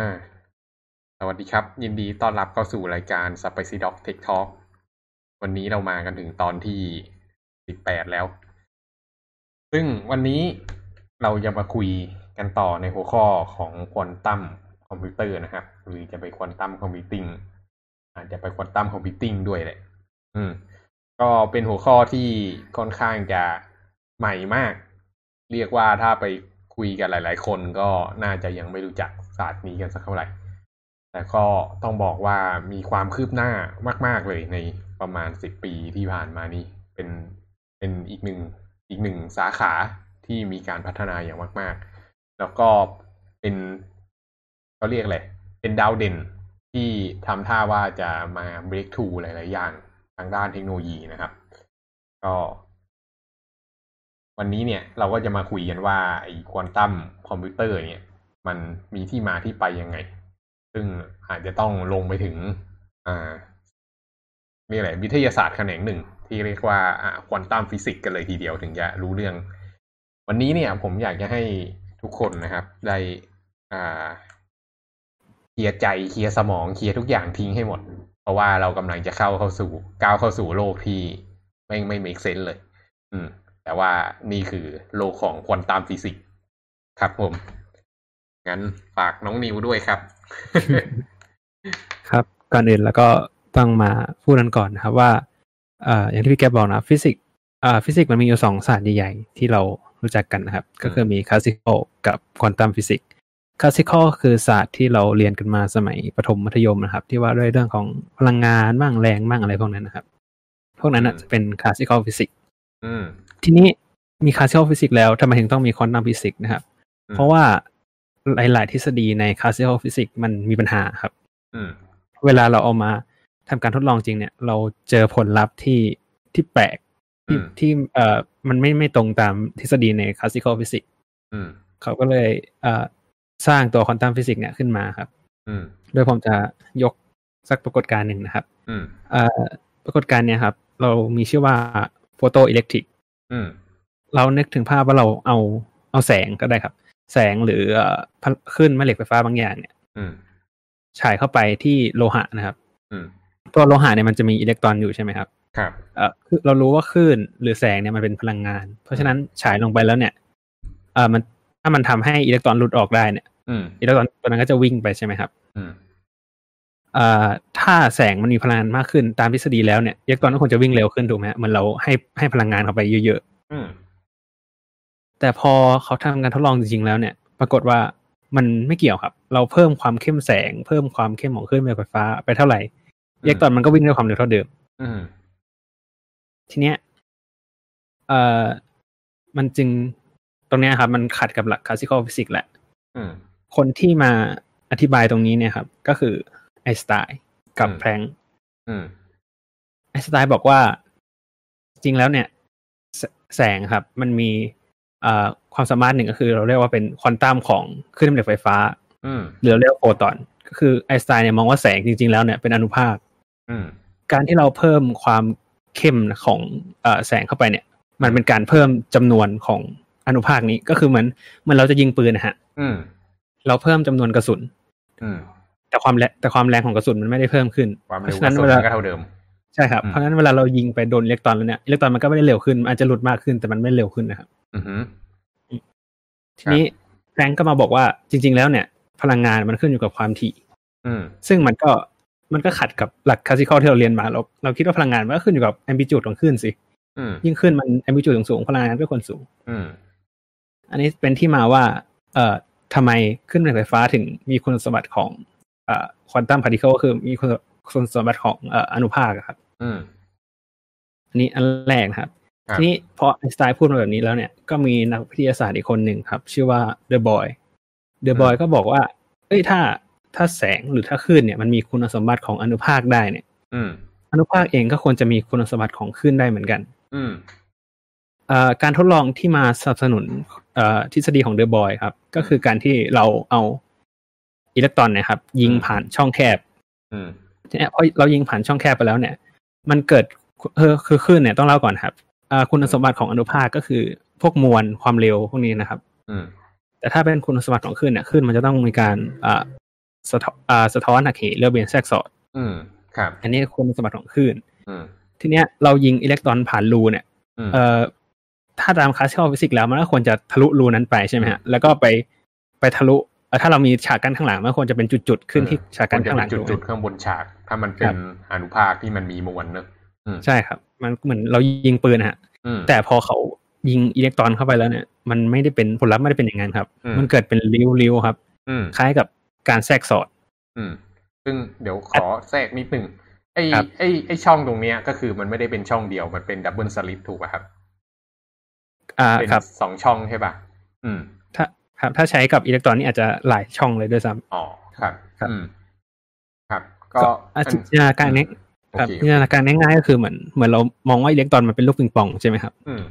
อ่า สวัสดีครับ ยินดีต้อนรับเข้าสู่รายการ Spicy Dog Tech Talk วันนี้เรามากันถึงตอนที่สิบแปดแล้ว ซึ่งวันนี้เราจะมาคุยกันต่อในหัวข้อของควอนตัมคอมพิวเตอร์นะครับ หรือจะไปควอนตัม computing อาจจะไปควอนตัม computing ด้วยแหละ อืม ก็เป็นหัวข้อที่ค่อนข้างจะใหม่มาก เรียกว่าถ้าไปคุยกันหลาย ๆ คนก็น่าจะยังไม่รู้จัก ศาสตร์นี้กันสักเท่าไหร่ แต่ก็ต้องบอกว่ามีความคืบหน้ามาก ๆเลยในประมาณสิบปีที่ผ่านมานี้เป็นเป็นอีกหนึ่งอีกหนึ่งสาขาที่มีการพัฒนาอย่างมาก ๆ แล้วก็เป็นเขาเรียกอะไรเป็นดาวเด่นที่ทำท่าว่าจะมา break through หลาย ๆ อย่างทางด้านเทคโนโลยีนะครับ ก็ วันนี้เนี่ยเราก็จะมาคุยกันว่าไอ้ควอนตัมคอมพิวเตอร์เนี่ย มันมีที่มาที่ไปยังไง ซึ่งอาจจะต้องลงไปถึงอ่านี่แหละวิทยาศาสตร์แขนงหนึ่ง ที่เรียกว่าควอนตัมฟิสิกส์กันเลยทีเดียวถึงจะรู้เรื่อง วันนี้เนี่ย ผมอยากจะให้ทุกคนนะครับ ได้อ่าเคลียร์ใจเคลียร์สมองเคลียร์ทุกอย่างทิ้งให้หมด เพราะว่าเรากำลังจะเข้าเข้าสู่ก้าวเข้าสู่โลกที่ไม่ไม่ make sense เลย อืม แต่ว่านี่คือโลกของควอนตัมฟิสิกส์ครับผม งั้นฝากน้องนิวด้วยครับ ครับก่อนอื่นแล้วก็ต้องมาพูดกันก่อนนะครับว่าอ่าอย่างที่พี่แกบอกนะฟิสิกส์อ่าฟิสิกส์มันมีอยู่สองศาสตร์ใหญ่ๆ ที่เรารู้จักกันนะครับ ก็คือมี classical กับควอนตัมฟิสิกส์classical คือศาสตร์ที่เราเรียนกันมาสมัยประถมมัธยมนะครับ ที่ว่าด้วยเรื่องของพลังงานบ้างแรงบ้างอะไรพวกนั้นนะครับ พวกนั้นจะเป็น classical ฟิสิกส์อืมทีนี้มี classical ฟิสิกส์แล้วทำไมถึงต้องมีควอนตัมฟิสิกส์นะครับอืมเพราะว่า หลายๆทฤษฎีใน classical ฟิสิกส์มันมีปัญหาครับอืมเวลาเราเอามาทำการทดลองจริงเนี่ย เราเจอผลลัพธ์ที่ที่แปลกที่อืมที่เอ่อมันไม่ไม่ตรงตามทฤษฎีใน classical ฟิสิกส์อืมเขาก็เลยเอ่อสร้างตัวควอนตัมฟิสิกส์เนี่ยขึ้นมาครับอืมโดยผมจะยกสักปรากฏการณ์หนึ่งนะครับอืมเอ่อปรากฏการณ์เนี่ยครับ เรามีชื่อว่า photoelectric อืมเรานึกถึงภาพว่าเราเอาเอาแสงก็ได้ครับ แสงหรือเอ่อคลื่นแม่เหล็กไฟฟ้าบางอย่างเนี่ยอืมฉายเข้าไปที่โลหะนะครับอืมตัวโลหะเนี่ยมันจะมีอิเล็กตรอนอยู่ใช่ไหมครับ ครับเอ่อคือเรารู้ว่าคลื่นหรือแสงเนี่ยมันเป็นพลังงาน เพราะฉะนั้นฉายลงไปแล้วเนี่ยเอ่อมันถ้ามันทำให้อิเล็กตรอนหลุดออกได้เนี่ยอืมอิเล็กตรอนตัวนั้นก็จะวิ่งไปใช่ไหมครับอืมเอ่อถ้าแสงมันมีพลังงานมากขึ้นตามทฤษฎีแล้วเนี่ยอิเล็กตรอนก็คงจะวิ่งเร็วขึ้นถูกไหมฮะเหมือนเราให้ให้พลังงานเข้าไปเยอะอืมๆ แต่พอเขาทำการทดลองจริงๆแล้วเนี่ย ปรากฏว่ามันไม่เกี่ยวครับ เราเพิ่มความเข้มแสง เพิ่มความเข้มของคลื่นแม่เหล็กไฟฟ้าไปเท่าไหร่อิเล็กตรอนมันก็วิ่งด้วยความเร็วเท่าเดิมอืมทีเนี้ยเอ่อมันจึงตรงเนี้ยครับ มันขัดกับหลักคลาสสิคอลฟิสิกส์แหละอืมคนที่มาอธิบายตรงนี้เนี่ยครับ ก็คือไอน์สไตน์กับอืมแพลงก์อืมไอน์สไตน์บอกว่า จริงแล้วเนี่ย แสแสงครับ มันมีเอ่อ ความสามารถหนึ่งก็คือเราเรียกว่าเป็นควอนตัมของคลื่นแม่เหล็กไฟฟ้าอืมหรือเราเรียกว่าโฟตอน ก็คือไอน์สไตน์เนี่ยมองว่าแสงจริง ๆ แล้วเนี่ยเป็นอนุภาคอืมการที่เราเพิ่มความเข้มของเออแสงเข้าไปเนี่ย มันเป็นการเพิ่มจำนวนของอนุภาคนี้ก็คือเหมือนเหมือนเราจะยิงปืนนะฮะอืมเราเพิ่มจำนวนกระสุนอืมแต่ความแรงแต่ความแรงของกระสุนมันไม่ได้เพิ่มขึ้นความเพเร็วราะกฉะนั้ระนสุเวนลาก็เท่าเดิมใช่ครับอืมเพราะฉะนั้นเวลาเรายิงไปโดนอิเล็กตรอนแล้วเนี่ยอิเล็กตรอนมันก็ไม่ได้เร็วขึ้นมันอาจจะหลุดมากขึ้นแต่มันไม่เร็วขึ้นนะครับ อือหือทีนี้แพลงก์ก็มาบอกว่าจริง ๆ แล้วเนี่ย พลังงานมันขึ้นอยู่กับความถี่อืมซึ่งมันก็มันก็ขัดกับหลัก classical ที่เราเรียนมาเราเราคิดว่าพลังงานมันก็ขึ้นอยู่กับ amplitude ของคลื่นสิอืมยิ่งคลื่นมัน amplitude สูงๆพลังงานก็ควรสูงอืมอันนี้เป็นที่มาว่า เอ่อทำไมคลื่นแม่เหล็กไฟฟ้าถึงมีคุณสมบัติของเอ่อ quantum particle ก็คือมีคุณคุณสมบัติของเอ่ออนุภาคอะครับอืมอันนี้อันแรกนะครับครับ ทีนี้พอไอน์สไตน์พูดมาแบบนี้แล้วเนี่ยก็มีนักวิทยาศาสตร์อีกคนหนึ่งครับ ชื่อว่าเดอะบอยเดอะบอยก็บอกว่า เอ้ยถ้าถ้าแสงหรือถ้าคลื่นเนี่ยมันมีคุณสมบัติของอนุภาคได้เนี่ย อืมอนุภาคเองก็ควรจะมีคุณสมบัติของคลื่นได้เหมือนกัน อืมเอ่อการทดลองที่มาสนับสนุนเอ่อทฤษฎีของเดอะบอยครับ ก็คือการที่เราเอาอิเล็กตรอนเนะครับ ยิงผ่านช่องแคบอืมทีเนี้ยพอเรายิงผ่านช่องแคบไปแล้วเนี่ย มันเกิดเออคือคลื่นเนี่ยต้องเล่าก่อนครับอ่า คุณสมบัติของอนุภาคก็คือพวกมวลความเร็วพวกนี้นะครับอืมแต่ถ้าเป็นคุณสมบัติของคลื่นเนี่ยคลื่นมันจะต้องมีการอ่าสะท้อนอ่าสะท้อนหักเหเรือเบนแทรกซ้อนอืมครับ อันนี้คุณสมบัติของคลื่นอืมทีเนี้ยเรายิงอิเล็กตรอนผ่านรูเนี่ยอืมเอ่อถ้าตามคลาสสิคอลฟิสิกส์แล้วมันก็ควรจะทะลุรูนั้นไปใช่ไหมฮะแล้วก็ไปไปทะลุเอ่อถ้าเรามีฉากกั้นข้างหลังมันควรจะเป็นจุดๆขึ้นที่ฉากกั้นข้างหลังจุดถูกไหมจุดๆข้างบนฉาก ถ้ามันเป็นอนุภาคที่มันมีมวลเนอะอืมใช่ครับ มันเหมือนเรายิงปืนนะฮะอืมแต่พอเขายิงอิเล็กตรอนเข้าไปแล้วเนี่ย มันไม่ได้เป็นผลลัพธ์ไม่ได้เป็นอย่างนั้นครับอืมมันเกิดเป็นริ้วๆครับอืมคล้ายกับการแทรกสอด อืม ซึ่งเดี๋ยวขอแทรกนิดหนึ่งไอ้ครับไอ้ไอ้ช่องตรงเนี้ยก็คือมันไม่ได้เป็นช่องเดียวมันเป็นดับเบิลสลิปถูกป่ะครับ อ่าเป็นครับสองช่องใช่ป่ะอืม ถ้าครับถ้าใช้กับอิเล็กตรอนนี่อาจจะหลายช่องเลยด้วยซ้ำอ๋อครับ ครับอืมครับ ก็ก็อะจินตนาการเนี้โอ ครับเคจินตนาการง่ายๆก็คือเหมือนเหมือนเรามองว่าอิเล็กตรอนมันเป็นลูกปิงปองใช่ไหมครับอืม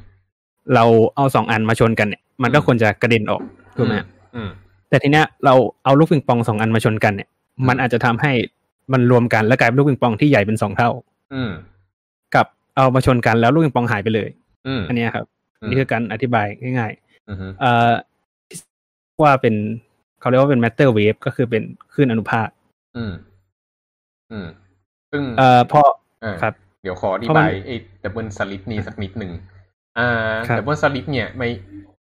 เราเอาสองอันมาชนกันเนี่ย มันก็อืมควรจะกระเด็นออกถูกไหมฮะอืมแต่ทีเนี้ยเราเอาลูกปิงปองสองอันมาชนกันเนี่ยอืมมันอาจจะทำให้มันรวมกันแล้วกลายเป็นลูกปิงปองที่ใหญ่เป็นสองเท่า อืมกับเอามาชนกันแล้วลูกปิงปองหายไปเลยอืมอันเนี้ยครับอืมนี่คือการอธิบายง่ายอืมๆเอ่อที่ว่าเป็นเขาเรียกว่าเป็น matter wave ก็คือเป็นคลื่นอนุภาคอืม อืม ซึ่งเอ่อเพราะอ่าครับเดี๋ยวขออธิเพราะมับายไอ้ double slit นี้สักนิดหนึ่งอ่าครับ double slit เนี่ยไม่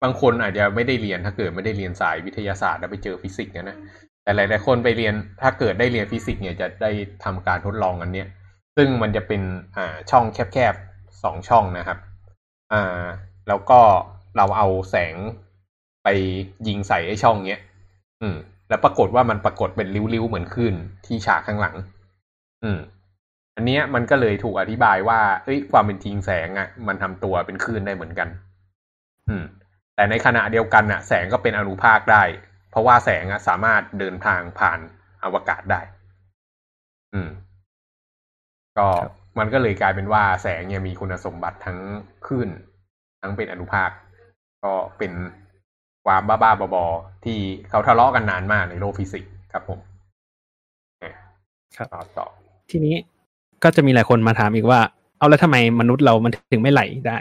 บางคนอาจจะไม่ได้เรียนถ้าเกิดไม่ได้เรียนสายวิทยาศาสตร์แล้วไปเจอฟิสิกส์เนี่ยนะแต่หลายๆคนไปเรียนถ้าเกิดได้เรียนฟิสิกส์เนี่ยจะได้ทำการทดลองอันเนี้ยซึ่งมันจะเป็นอ่าช่องแคบๆสองช่องนะครับอ่าแล้วก็เราเอาแสงไปยิงใส่ไอ้ช่องเนี้ย อืม แล้วปรากฏว่ามันปรากฏเป็นริ้วๆเหมือนคลื่นที่ฉากข้างหลัง อืม อันเนี้ยมันก็เลยถูกอธิบายว่า เอ้ย ความเป็นจริงแสงอะ่ะ มันทำตัวเป็นคลื่นได้เหมือนกัน อืม แต่ในขณะเดียวกันอะ แสงก็เป็นอนุภาคได้ เพราะว่าแสงอะสามารถเดินทางผ่านอวกาศได้ อืม ก็ครับมันก็เลยกลายเป็นว่าแสงเนี่ยมีคุณสมบัติทั้งคลื่น ทั้งเป็นอนุภาค ก็เป็นความบ้าๆบอๆที่เขาทะเลาะกันนานมากในโลกฟิสิกส์ครับผมอะครับต่อต่อ ทีนี้ก็จะมีหลายคนมาถามอีกว่า เอาแล้วทำไมมนุษย์เรามันถึงไม่ไหลได้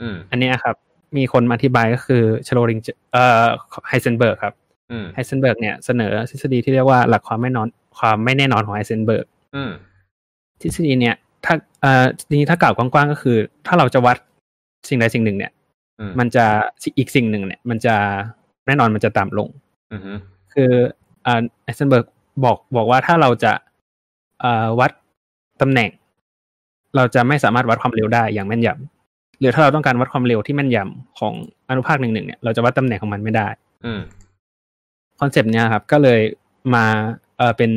อืมอันเนี้ยครับ มีคนมาอธิบายก็คือชโรดิงเอ่อไฮเซนเบิร์กครับอืมไฮเซนเบิร์กเนี่ยเสนอทฤษฎีที่เรียกว่าหลักความไม่นอนความไม่แน่นอนของไฮเซนเบิร์กอืมทฤษฎีเนี่ย ถ้าเอ่อทีนี้ถ้ากล่าวกว้างๆก็คือ ถ้าเราจะวัดสิ่งใดสิ่งหนึ่ง เนี่ยอืมมันจะอีกสิ่งหนึ่งเนี่ย มันจะแน่นอนมันจะต่ำลงอืมฮึคืออ่าไฮเซนเบิร์กบอกบอกว่าถ้าเราจะอ่า วัดตำแหน่ง เราจะไม่สามารถวัดความเร็วได้อย่างแม่นยำหรือถ้าเราต้องการวัดความเร็วที่แม่นยำของอนุภาคหนึ่งหนึ่งเนี่ยเราจะวัดตำแหน่งของมันไม่ได้อืมคอนเซปต์เนี้ยครับ ก็เลยมาเออเป็น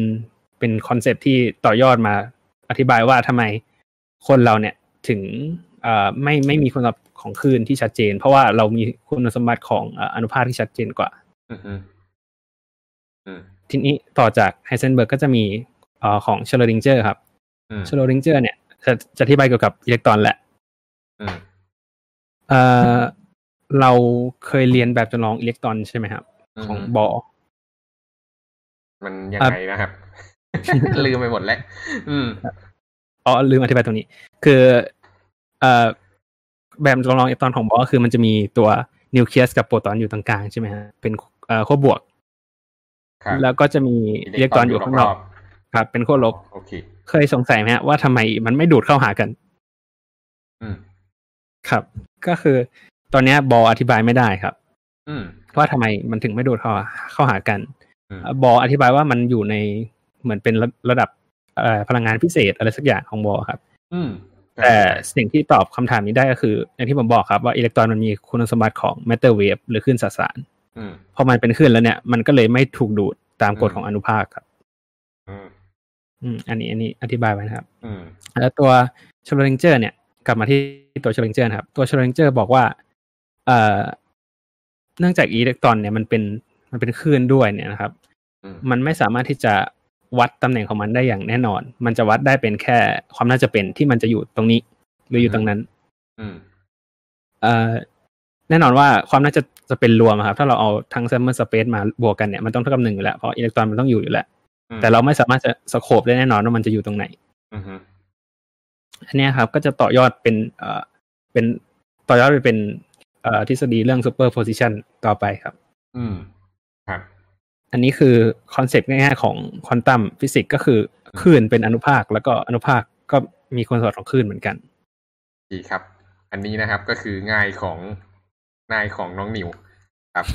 เป็นคอนเซปต์ที่ต่อยอดมาอธิบายว่าทำไมคนเราเนี่ยถึงเอ่อไม่ไม่มีคุณสมบัติของคลื่นที่ชัดเจน เพราะว่าเรามีคุณสมบัติของเอ่ออนุภาคที่ชัดเจนกว่าอืมฮึอืมทีนี้ต่อจากไฮเซนเบิร์กก็จะมีเอ่อ ของชโรดิงเจอร์ครับอืมชโรดิงเจอร์เนี่ยจะจะอธิบายเกี่ยวกับอิเล็กตรอนแหละอืมเอ่อเราเคยเรียนแบบจำลองอิเล็กตรอนใช่ไหมครับ ของบอร์ มันยังไงนะครับ ลืมไปหมดแล้วอืมอ๋อลืมอธิบายตรงนี้ คือเอ่อแบบจำลองอิเล็กตรอนของบอคือมันจะมีตัวนิวเคลียสกับโปรตอนอยู่ตรงกลางใช่ไหมฮะเป็นเอ่อขั้วบวกครับแล้วก็จะมีอิเล็กตรอนอยู่ข้างนอก ครับ เป็นขั้วลบโอเคเคยสงสัยไหมฮะว่าทำไมมันไม่ดูดเข้าหากัน อืมครับ ก็คือ ตอนเนี้ยบออธิบายไม่ได้ครับ อืมว่าทำไมมันถึงไม่ดูดเข้าเข้าหากันอืมเอ่อบออธิบายว่ามันอยู่ในเหมือนเป็นระระดับเอ่อพลังงานพิเศษอะไรสักอย่างของบอครับ อืมแต่สิ่งที่ตอบคำถามนี้ได้ก็คือ อย่างที่ผมบอกครับว่าอิเล็กตรอนมันมีคุณสมบัติของ matter wave หรือคลื่นสสารอืมพอมันเป็นคลื่นแล้วเนี่ย มันก็เลยไม่ถูกดูดตามกฎอืมของอนุภาคครับ อืมอืมอันนี้อันนี้อธิบายไว้นะครับ อืมแล้วตัวชโรดิงเจอร์เนี่ย กลับมาที่ตัวชโรดิงเจอร์นะครับ ตัวชโรดิงเจอร์บอกว่า เอ่อ เนื่องจากอิเล็กตรอนเนี่ยมันเป็นมันเป็นคลื่นด้วยเนี่ยนะครับอืมมันไม่สามารถที่จะวัดตำแหน่งของมันได้อย่างแน่นอน มันจะวัดได้เป็นแค่ความน่าจะเป็นที่มันจะอยู่ตรงนี้ หรืออยู่ตรงนั้นอืมเอ่อแน่นอนว่าความน่าจะจะเป็นรวมอะครับ ถ้าเราเอาทั้ง sample space มาบวกกันเนี่ยมันต้องเท่ากับหนึ่งอยู่แล้วเพราะอิเล็กตรอนมันต้องอยู่อยู่แล้วอืม แต่เราไม่สามารถจะ scope ได้แน่นอนว่ามันจะอยู่ตรงไหนอืมฮึอันเนี้ยครับ ก็จะต่อยอดเป็นเอ่อเป็นต่อยอดไปเป็นเอ่อทฤษฎีเรื่อง superposition ต่อไปครับ อืมครับ อันนี้คือคอนเซปต์ง่ายๆของควอนตัมฟิสิกส์ก็คือคลื่นเป็นอนุภาค แล้วก็อนุภาคก็มีคุณสมบัติของคลื่นเหมือนกันดีครับ อันนี้นะครับก็คือง่ายของง่ายของน้องนิว ครับ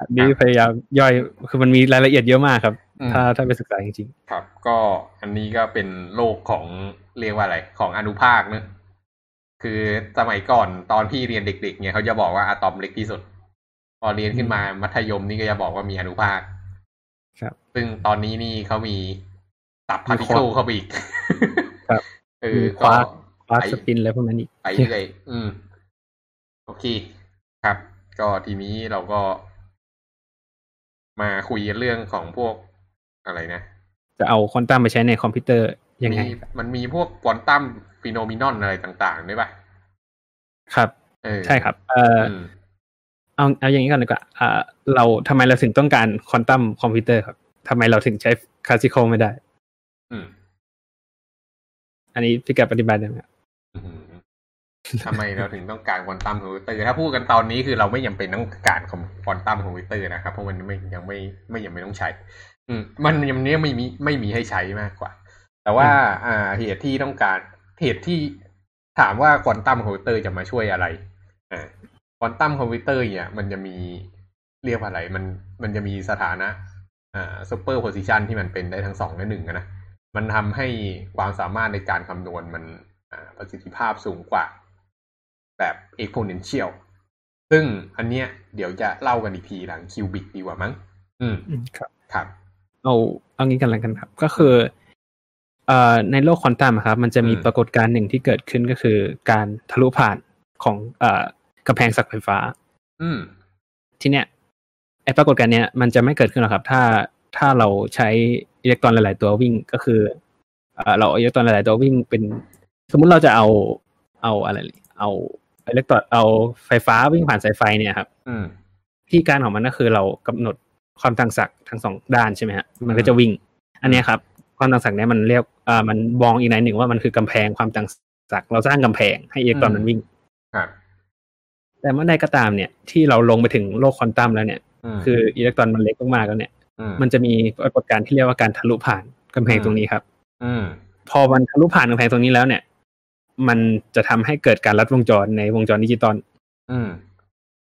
อันนี้พยายามย่อยคือมันมีรายละเอียดเยอะมากครับอืมถ้าถ้าไปศึกษาจริงครับ ก็อันนี้ก็เป็นโลกของเรียกว่าอะไร ของอนุภาคเนอะคือสมัยก่อนตอนพี่เรียนเด็ก ๆ เนี่ยเขาจะบอกว่าอะตอมเล็กที่สุด พอเรียนขึ้นมามัธยมนี่ก็จะบอกว่ามีอนุภาคๆครับ ซึ่งตอนนี้นี่เขามี sub มี particle ควาร์กเข้าไปอีก ครับเออมีคก็วาร์กคลาสไปสปินอะไรพวกนั้นอีกไปเรื่อยอืม โอเค ครับ ก็ทีนี้เราก็มาคุยกันเรื่องของพวกอะไรนะ จะเอาควอนตัมไปใช้ในคอมพิวเตอร์ยังไง มีมันมีพวก quantum phenomenon อะไรต่างๆด้วยป่ะ ครับเออใช่ครับ เอ่อออืมเอาเอาอย่างนี้ก่อนดีกว่าอ่า เราทำไมเราถึงต้องการควอนตัมคอมพิวเตอร์ครับทำไมเราถึงใช้ classical ไม่ได้ อืมอันนี้พี่แก๊ปอธิบายได้ไหมครับอืม ทำไมเราถึงต้องการควอนตัมคอมพิวเตอร์ถ้าพูดกันตอนนี้คือเราไม่ยังเป็นต้องการควอนตัมคอมพิวเตอร์นะครับเพราะมันไม่ยังไม่ไม่ยังไม่ต้องใช้ อืมมันยังเนี้ยไม่มีไม่มีให้ใช้มากกว่า แต่ว่าอ่าเหตุที่ต้องการเหตุที่ถามว่าควอนตัมคอมพิวเตอร์จะมาช่วยอะไรอ่าควอนตัมคอมพิวเตอร์เนี่ย มันจะมีเรียกว่าอะไรมันมันจะมีสถานะอ่า superposition ที่มันเป็นได้ทั้งศูนย์และหนึ่งอะนะมันทำให้ความสามารถในการคำนวณมันอ่าประสิทธิภาพสูงกว่า แบบ exponential ซึ่งอันเนี้ยเดี๋ยวจะเล่ากันอีกทีหลังคิวบิกดีกว่ามั้ง อืมอืมครับครับ เอาเอางี้กันแล้วกันครับ ก็คือเอ่อในโลกควอนตัมอะครับ มันจะมีอืมปรากฏการณ์หนึ่งที่เกิดขึ้นก็คือ การทะลุผ่านของเอ่อกำแพงศักย์ไฟฟ้า อืม ทีเนี้ยไอปรากฏการณ์เนี้ยมันจะไม่เกิดขึ้นหรอกครับ ถ้าถ้าเราใช้อิเล็กตรอนหลาย ๆ ตัววิ่งก็คือเอ่อเราเอาอิเล็กตรอนหลาย ๆ ตัววิ่งเป็น สมมุติเราจะเอาเอาอะไร เอา อิเล็กตรอนเอาไฟฟ้าวิ่งผ่านสายไฟเนี่ยครับอืมที่การของมันก็คือเรากำหนดความต่างศักย์ทั้งสองด้านใช่ไหมฮะมันก็จะวิ่ง อันเนี้ยครับ ความต่างศักย์เนี้ยมันเรียกอ่ามันมองอีกในหนึ่งว่ามันคือกำแพงความต่างศักย์เราสร้างกำแพงให้อิเล็กตรอนมันวิ่งครับแต่เมื่อใดก็ตามเนี่ยที่เราลงไปถึงโลกควอนตัมแล้วเนี่ยอืมคืออิเล็กตรอนมันเล็กมากๆแล้วเนี่ยมมันจะมีปรากฏการณ์ที่เรียกว่าการทะลุผ่านกำแพงตรงนี้ครับอืมพอมันทะลุผ่านกำแพงตรงนี้แล้วเนี่ย มันจะทำให้เกิดการลัดวงจรในวงจรดิจิตอลอืม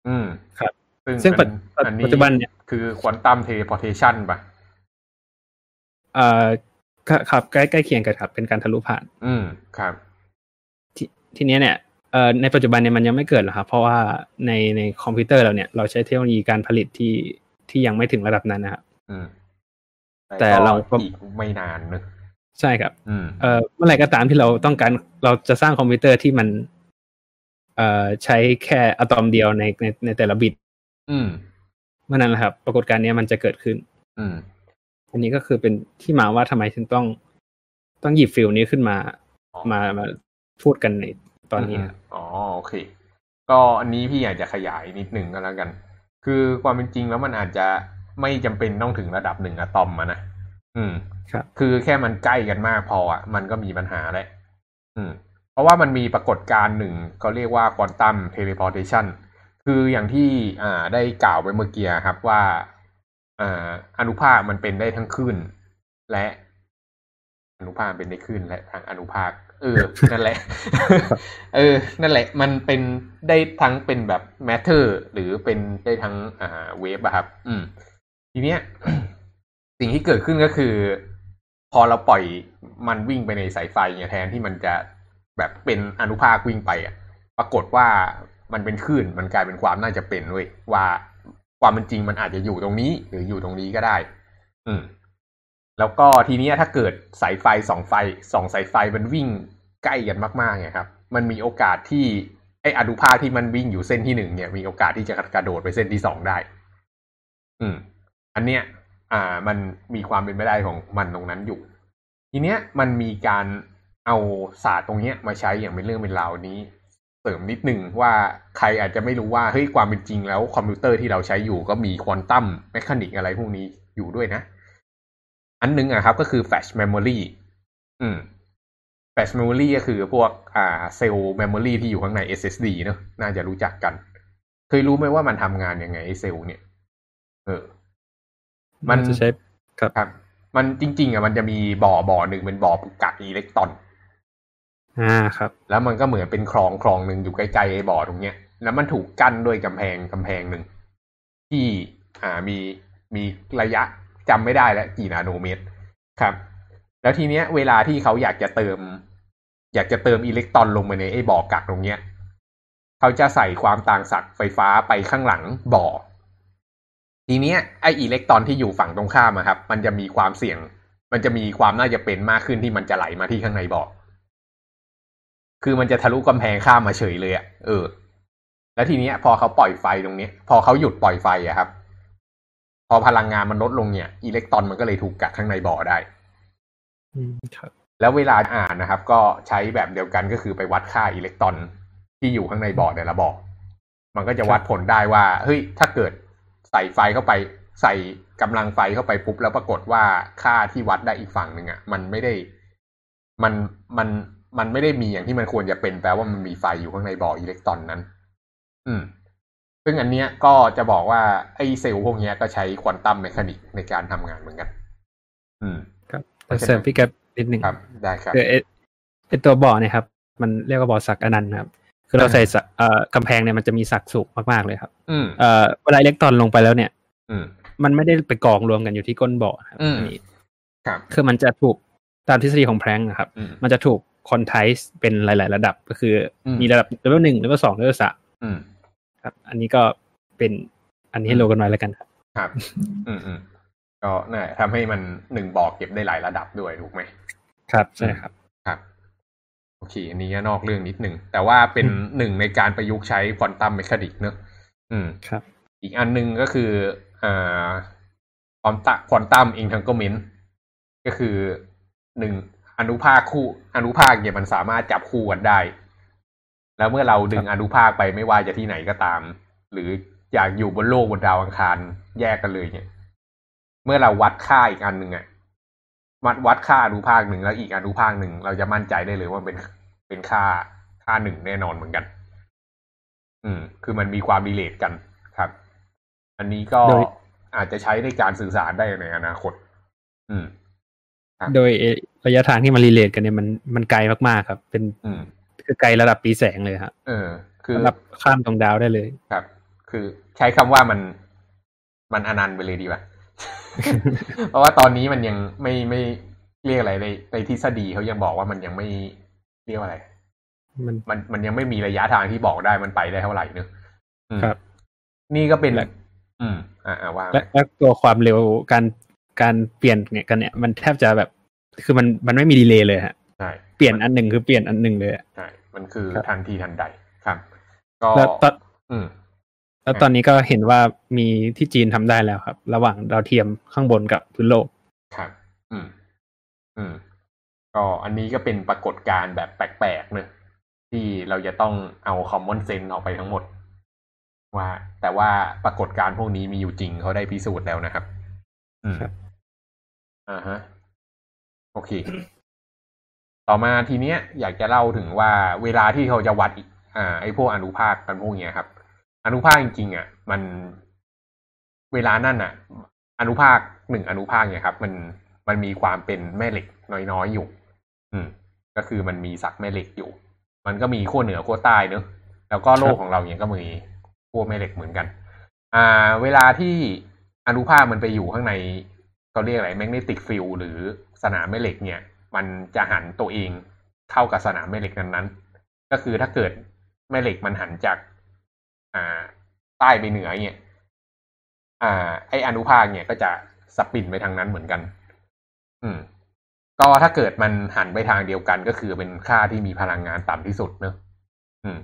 อืม ครับ ซึ่งซึ่งปัจเป็นอันนี้ปัจจุบันเนี่ยคือควอนตัม teleportation ป่ะเอ่อก็ครับใกล้ใกล้เคียงกันครับ เป็นการทะลุผ่าน อืม ครับทีทีเนี้ยเนี่ยเอ่อในปัจจุบันเนี่ยมันยังไม่เกิดหรอกครับ เพราะว่าในในคอมพิวเตอร์เราเนี่ยเราใช้เทคโนโลยีการผลิตที่ที่ยังไม่ถึงระดับนั้นนะครับอืมแต่เราก็อีกไม่นานเนอะ ใช่ครับอืมเอ่อเมื่อไหร่ก็ตามที่เราต้องการเราจะสร้างคอมพิวเตอร์ที่มัน เอ่อใช้แค่อะตอมเดียวในในในแต่ละบิตอืมเมื่อนั้นแหละครับ ปรากฏการณ์เนี้ยมันจะเกิดขึ้นอืมอันนี้ก็คือเป็นที่มาว่าทำไมถึงต้องต้องหยิบ field นี้ขึ้นมาอ๋อมามาพูดกันในตอนนี้ครับอ๋อโอเค ก็อันนี้พี่อยากจะขยายนิดหนึ่งก็แล้วกัน คือความเป็นจริงแล้วมันอาจจะไม่จำเป็นต้องถึงระดับหนึ่งอะตอมมานะ อืมครับคือแค่มันใกล้กันมากพออะมันก็มีปัญหาแหละอืม เพราะว่ามันมีปรากฏการณ์หนึ่งเขาเรียกว่า quantum teleportation คืออย่างที่อ่าได้กล่าวไปเมื่อกี้ครับว่าอ่าอนุภาคมันเป็นได้ทั้งคลื่นและอนุภาคเป็นได้คลื่นและทางอนุภาค เออ นั่นแหละ เออ นั่นแหละ มันเป็นได้ทั้งเป็นแบบ matter หรือเป็นได้ทั้งอ่าเวฟอะครับ อืม ทีเนี้ย สิ่งที่เกิดขึ้นก็คือ พอเราปล่อยมันวิ่งไปในสายไฟเนี่ยแทนที่มันจะแบบเป็นอนุภาควิ่งไปอะ ปรากฏว่ามันเป็นคลื่นมันกลายเป็นความน่าจะเป็นเว้ยว่าความเป็นจริงมันอาจจะอยู่ตรงนี้ หรืออยู่ตรงนี้ก็ได้ อืม แล้วก็ทีนี้ถ้าเกิดสายไฟสองไฟสองสายไฟมันวิ่งใกล้กันมากๆเนี่ยครับ มันมีโอกาสที่ไออนุภาคที่มันวิ่งอยู่เส้นที่หนึ่งเนี่ย มีโอกาสที่จะกระโดดไปเส้นที่สองได้ อืม อันเนี้ย อ่า มันมีความเป็นไปได้ของมันตรงนั้นอยู่ ทีเนี้ยมันมีการเอาศาสตร์ตรงเนี้ยมาใช้อย่างเป็นเรื่องเป็นราวนี้ เสริมนิดนึงว่าใครอาจจะไม่รู้ว่าเฮ้ยความเป็นจริงแล้วคอมพิวเตอร์ที่เราใช้อยู่ก็มีควอนตัมmechanic อะไรพวกนี้อยู่ด้วยนะ อันหนึ่งอะครับก็คือ flash memory อืม flash memory ก็คือพวกอ่าเซลล์ memory ที่อยู่ข้างใน SSD เนอะน่าจะรู้จักกัน เคยรู้ไหมว่ามันทำงานยังไงไอ้เซลล์เนี่ย เออ มันจะใช้ครับครับ มันจริง ๆอะมันจะมีบ่อบ่อหนึ่งเป็นบ่อกักอิเล็กตรอน อ่าครับ แล้วมันก็เหมือนเป็นคลองคลองหนึ่งอยู่ใกล้ๆไอ้บ่อตรงเนี้ย แล้วมันถูกกั้นด้วยกำแพงกำแพงหนึ่งที่อ่ามีมีระยะจำไม่ได้แล้วกี่นาโนเมตรครับ แล้วทีเนี้ย เวลาที่เขาอยากจะเติม อยากจะเติมอิเล็กตรอนลงไปในไอ้บ่อกักตรงเนี้ย เขาจะใส่ความต่างศักย์ไฟฟ้าไปข้างหลังบ่อ ทีเนี้ยไอ้อิเล็กตรอนที่อยู่ฝั่งตรงข้ามอะครับ มันจะมีความเสี่ยง มันจะมีความน่าจะเป็นมากขึ้นที่มันจะไหลมาที่ข้างในบ่อคือมันจะทะลุกำแพงข้ามมาเฉยเลยอะ่ะเออ แล้วทีเนี้ย พอเขาปล่อยไฟตรงเนี้ย พอเขาหยุดปล่อยไฟอะครับ พอพลังงานมันลดลงเนี่ยอิเล็กตรอนมันก็เลยถูกกักข้างในบ่อได้ อืมครับ แล้วเวลาอ่านนะครับ ก็ใช้แบบเดียวกันก็คือไปวัดค่าอิเล็กตรอนที่อยู่ข้างในบ่อแต่ละบ่อมันก็จะวัดผลได้ว่าเฮ้ยถ้าเกิด ใส่ไฟเข้าไปใส่กำลังไฟเข้าไปปุ๊บแล้วปรากฏว่าค่าที่วัดได้อีกฝั่งหนึ่งอะ มันไม่ได้มันมันมันไม่ได้มีอย่างที่มันควรจะเป็นแปลว่ามันมีไฟอยู่ข้างในบ่ออิเล็กตรอนนั้น อืม ซึ่งอันเนี้ยก็จะบอกว่าไอ้เซลล์พวกเนี้ยก็ใช้ quantum mechanic ในการทำงานเหมือนกัน อืม ครับแต่เสริมพี่แก๊ปนิดหนึ่งครับ ได้ครับคือไอ้ไอ้ตัวบ่อเนี่ยครับ มันเรียกว่าบ่อศักย์อนันต์ครับ คือเราใส่ศักย์เอ่อกำแพงเนี่ยมันจะมีศักย์สูงมากๆเลยครับอืมเอ่อเวลาอิเล็กตรอนลงไปแล้วเนี่ยอืมมันไม่ได้ไปกองรวมกันอยู่ที่ก้นบ่อครับอืมอันนี้ครับ คือมันจะถูกตามทฤษฎีของแพลงก์นะครับอืมมันจะถูก quantize เป็นหลาย ๆ ระดับก็คืออมมีระดับเลเวลหนึ่งเลเวลสองเลเวลสามอืมครับ อันนี้ก็เป็นอันนี้ให้รู้กันไว้แล้วกันครับ ครับ อืมอืมก็น่าทำให้มันหนึ่งบ่อเก็บได้หลายระดับด้วยถูกไหม ครับ ใช่ครับครับ โอเค อันนี้ก็นอกเรื่องนิดหนึ่ง แต่ว่าเป็นหนึ่งในการประยุกต์ใช้ quantum mechanic เนอะอืมครับ อีกอันหนึ่งก็คืออ่า quantum quantum entanglement ก็คือหนึ่งอนุภาคคู่ อนุภาคเนี่ยมันสามารถจับคู่กันได้ แล้วเมื่อเราดึงอนุภาคไปไม่ว่าจะที่ไหนก็ตาม หรืออยากอยู่บนโลกบนดาวอังคารแยกกันเลยเนี่ย เมื่อเราวัดค่าอีกอันหนึ่งอะ วัดวัดค่าอนุภาคหนึ่งแล้วอีกอนุภาคหนึ่งเราจะมั่นใจได้เลยว่าเป็นเป็นค่าค่าหนึ่งแน่นอนเหมือนกัน อืม คือมันมีความ relate กันครับ อันนี้ก็โดยอาจจะใช้ในการสื่อสารได้ในอนาคต อืมครับโดยระยะทางที่มัน relate กันเนี่ยมันมันไกลมากๆครับ เป็นอืมคือไกลระดับปีแสงเลยครับเออ คือระดับข้ามดวงดาวได้เลย ครับ คือใช้คำว่ามันมันอนันต์ไปเลยดีกว่า เพราะว่าตอนนี้มันยังไม่ไม่เรียกอะไรในในทฤษฎีเขายังบอกว่ามันยังไม่เรียกว่าอะไร มันมันมันยังไม่มีระยะทางที่บอกได้มันไปได้เท่าไหร่เนอะอืมครับ นี่ก็เป็นและอืม อ่าอ่าว่าและและตัวความเร็วการการเปลี่ยนเนี่ยกันเนี่ยมันแทบจะแบบ คือมันมันไม่มีดีเลย์เลยฮะใช่เปลี่ยนอันหนึ่งคือเปลี่ยนอันหนึ่งเลยอะใช่มันคือครับทันทีทันใดครับ ก็แล้วตอนอืม แล้วตอนนี้ก็เห็นว่ามีที่จีนทำได้แล้วครับ ระหว่างดาวเทียมข้างบนกับพื้นโลกครับอืม อืมก็อันนี้ก็เป็นปรากฏการณ์แบบแปลกๆเนอะที่เราจะต้องเอาคอมมอนเซน s ์ออกไปทั้งหมด ว่า แต่ว่าปรากฏการณ์พวกนี้มีอยู่จริงเขาได้พิสูจน์แล้วนะครับ อืมครับอ่าฮะ โอเค ต่อมาทีเนี้ย อยากจะเล่าถึงว่าเวลาที่เขาจะวัดอีกอ่า ไอ้พวกอนุภาคกันพวกเนี้ยครับ อนุภาคจริงๆอะมันเวลานั่นอะ อนุภาคหนึ่งอนุภาคเนี่ยครับ มันมันมีความเป็นแม่เหล็กน้อยๆอยู่ อืม ก็คือมันมีศักย์แม่เหล็กอยู่ มันก็มีขั้วเหนือขั้วใต้เนอะแล้วก็โลกของเราเนี่ยก็มีขั้วแม่เหล็กเหมือนกัน อ่า เวลาที่อนุภาคมันไปอยู่ข้างในเขาเรียกอะไร magnetic field หรือสนามแม่เหล็กเนี่ย มันจะหันตัวเองเข้ากับสนามแม่เหล็กนั้นๆก็คือถ้าเกิดแม่เหล็กมันหันจาก อ่าใต้ไปเหนือเนี่ยอ่า ไออนุภาคเนี่ยก็จะสปินไปทางนั้นเหมือนกัน อืม ก็ถ้าเกิดมันหันไปทางเดียวกันก็คือเป็นค่าที่มีพลังงานต่ำที่สุดเนอะอืม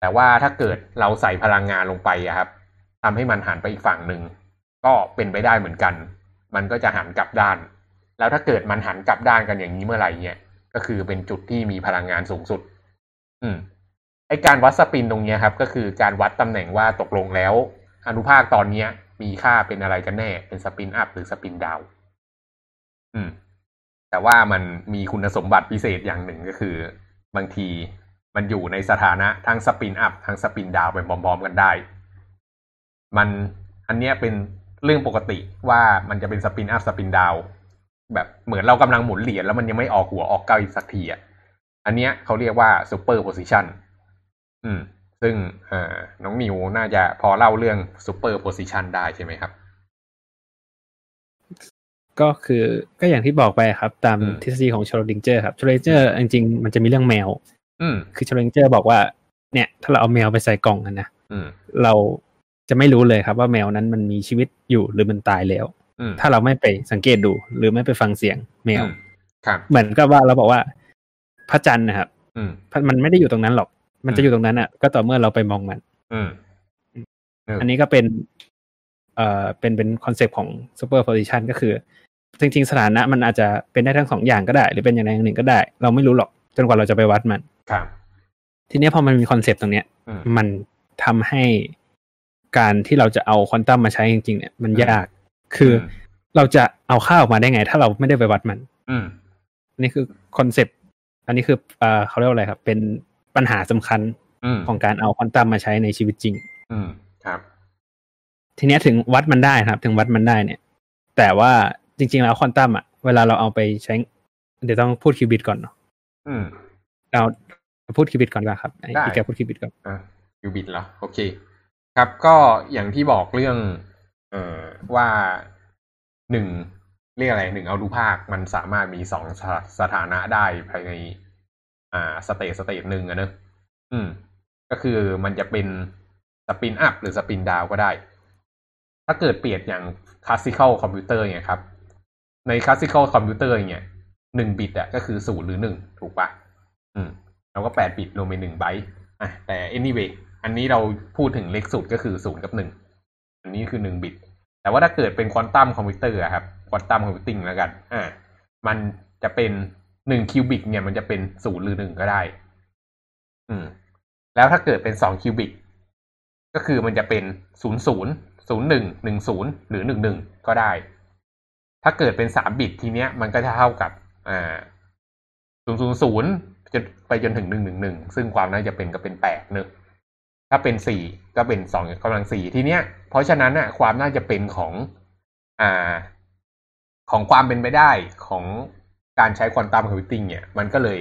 แต่ว่าถ้าเกิดเราใส่พลังงานลงไปอะครับทำให้มันหันไปอีกฝั่งหนึ่งก็เป็นไปได้เหมือนกัน มันก็จะหันกลับด้าน แล้วถ้าเกิดมันหันกลับด้านกันอย่างนี้เมื่อไหร่เนี่ย ก็คือเป็นจุดที่มีพลังงานสูงสุด อืม ไอการวัดสปินตรงนี้ครับ ก็คือการวัดตำแหน่งว่าตกลงแล้ว อนุภาคตอนเนี้ยมีค่าเป็นอะไรกันแน่ เป็นสปินอัพหรือสปินดาวน์อืม แต่ว่ามันมีคุณสมบัติพิเศษอย่างหนึ่งก็คือ บางทีมันอยู่ในสถานะทั้งสปินอัพทั้งสปินดาวไปพร้อมๆกันได้ มันอันเนี้ยเป็นเรื่องปกติว่ามันจะเป็น spin up spin down แบบเหมือนเรากำลังหมุนเหรียญแล้วมันยังไม่ออกหัวออกก้อยอีกสักทีอะ อันเนี้ยเขาเรียกว่า superposition อืม ซึ่งอ่าน้องนิวน่าจะพอเล่าเรื่อง superposition ได้ใช่ไหมครับ ก็คือก็อย่างที่บอกไปครับ ตามอืมทฤษฎีของชโรดิงเจอร์ครับชโรดิงเจอร์จริงๆมันจะมีเรื่องแมว อืม คือชโรดิงเจอร์บอกว่า เนี่ย ถ้าเราเอาแมวไปใส่กล่องกันนะอืมเราจะไม่รู้เลยครับว่าแมวนั้นมันมีชีวิตอยู่หรือมันตายแล้วอืมถ้าเราไม่ไปสังเกตดู หรือไม่ไปฟังเสียงแมวอืครับเหมือนกับว่าเราบอกว่าพระจันทร์นะครับอืมมันไม่ได้อยู่ตรงนั้นหรอก มันอืมจะอยู่ตรงนั้นอะ ก็ต่อเมื่อเราไปมองมันอืมเอออัอันนี้ก็เป็น เอ่อเป็นเป็น concept ของ superposition ก็คือ จริงๆสถานะมันอาจจะเป็นได้ทั้งสองอย่างก็ได้ หรือเป็นอย่างใดอย่างหนึ่งก็ได้ เราไม่รู้หรอก จนกว่าเราจะไปวัดมันครับทีเนี้ยพอมันมี concept ตรงเนี้ยอืมมันทำให้การที่เราจะเอาควอนตัมมาใช้จริงๆเนี่ยมันอืมยาก คืออืมเราจะเอาค่าออกมาได้ไง ถ้าเราไม่ได้ไปวัดมัน อืมอันนี้คือ concept อันนี้คือเอ่อเขาเรียกว่าอะไรครับ เป็น ปัญหาสำคัญอืมของการเอาควอนตัมมาใช้ในชีวิตจริง อืมครับ ทีเนี้ยถึงวัดมันได้นะครับ ถึงวัดมันได้เนี่ย แต่ว่าจริง ๆ แล้วควอนตัมอะเวลาเราเอาไปใช้ เดี๋ยวต้องพูดคิวบิตก่อนเนาะอืมเราพูดคิวบิตก่อนดีกว่าครับไอ้ได้อีกแกพูดคิวบิตก่อนอะยูบิตเหรอโอเค ครับก็อย่างที่บอกเรื่อง เอ่อว่าหนึ่งเรียกอะไรหนึ่งเอาดูภาคมันสามารถมีสองสถสถานะได้ภายใน อ่าสเตจสเตจหนึ่งอะเนอะอืม ก็คือมันจะเป็นสปินอัพหรือสปินดาวก็ได้ ถ้าเกิดเปรียบอย่างclassical computer เนี่ยครับ ใน classical computer เนี่ยหนึ่งบิตอะก็คือศูนย์หรือหนึ่งถูกปะอืม แล้วก็แปดบิตรวมเป็นหนึ่งไบต์อะแต่ anyway อันนี้เราพูดถึงเล็กสุดก็คือศูนย์กับหนึ่งอันนี้คือหนึ่งบิต แต่ว่าถ้าเกิดเป็น quantum computer อะครับ quantum computing แล้วกัน อ่า มันจะเป็น หนึ่ง qubit เนี่ยมันจะเป็นศูนย์หรือหนึ่งก็ได้ อืม แล้วถ้าเกิดเป็นสอง qubitก็คือมันจะเป็นศูนย์ศูนย์ศูนย์หนึ่งหนึ่งศูนย์หรือหนึ่งหนึ่งก็ได้ ถ้าเกิดเป็นสามบิตทีเนี้ยมันก็จะเท่ากับ อ่าศูนย์ศูนย์ศูนย์จนไปจนถึงหนึ่งหนึ่งหนึ่งซึ่งความน่าจะเป็นก็เป็นแปดเนอะถ้าเป็นสี่ก็เป็นสองกำลังสี่ทีเนี้ย เพราะฉะนั้นน่ะความน่าจะเป็นของ อ่า ของความเป็นไปได้ของ การใช้ควอนตัมคอมพิวติ้งเนี่ยมันก็เลย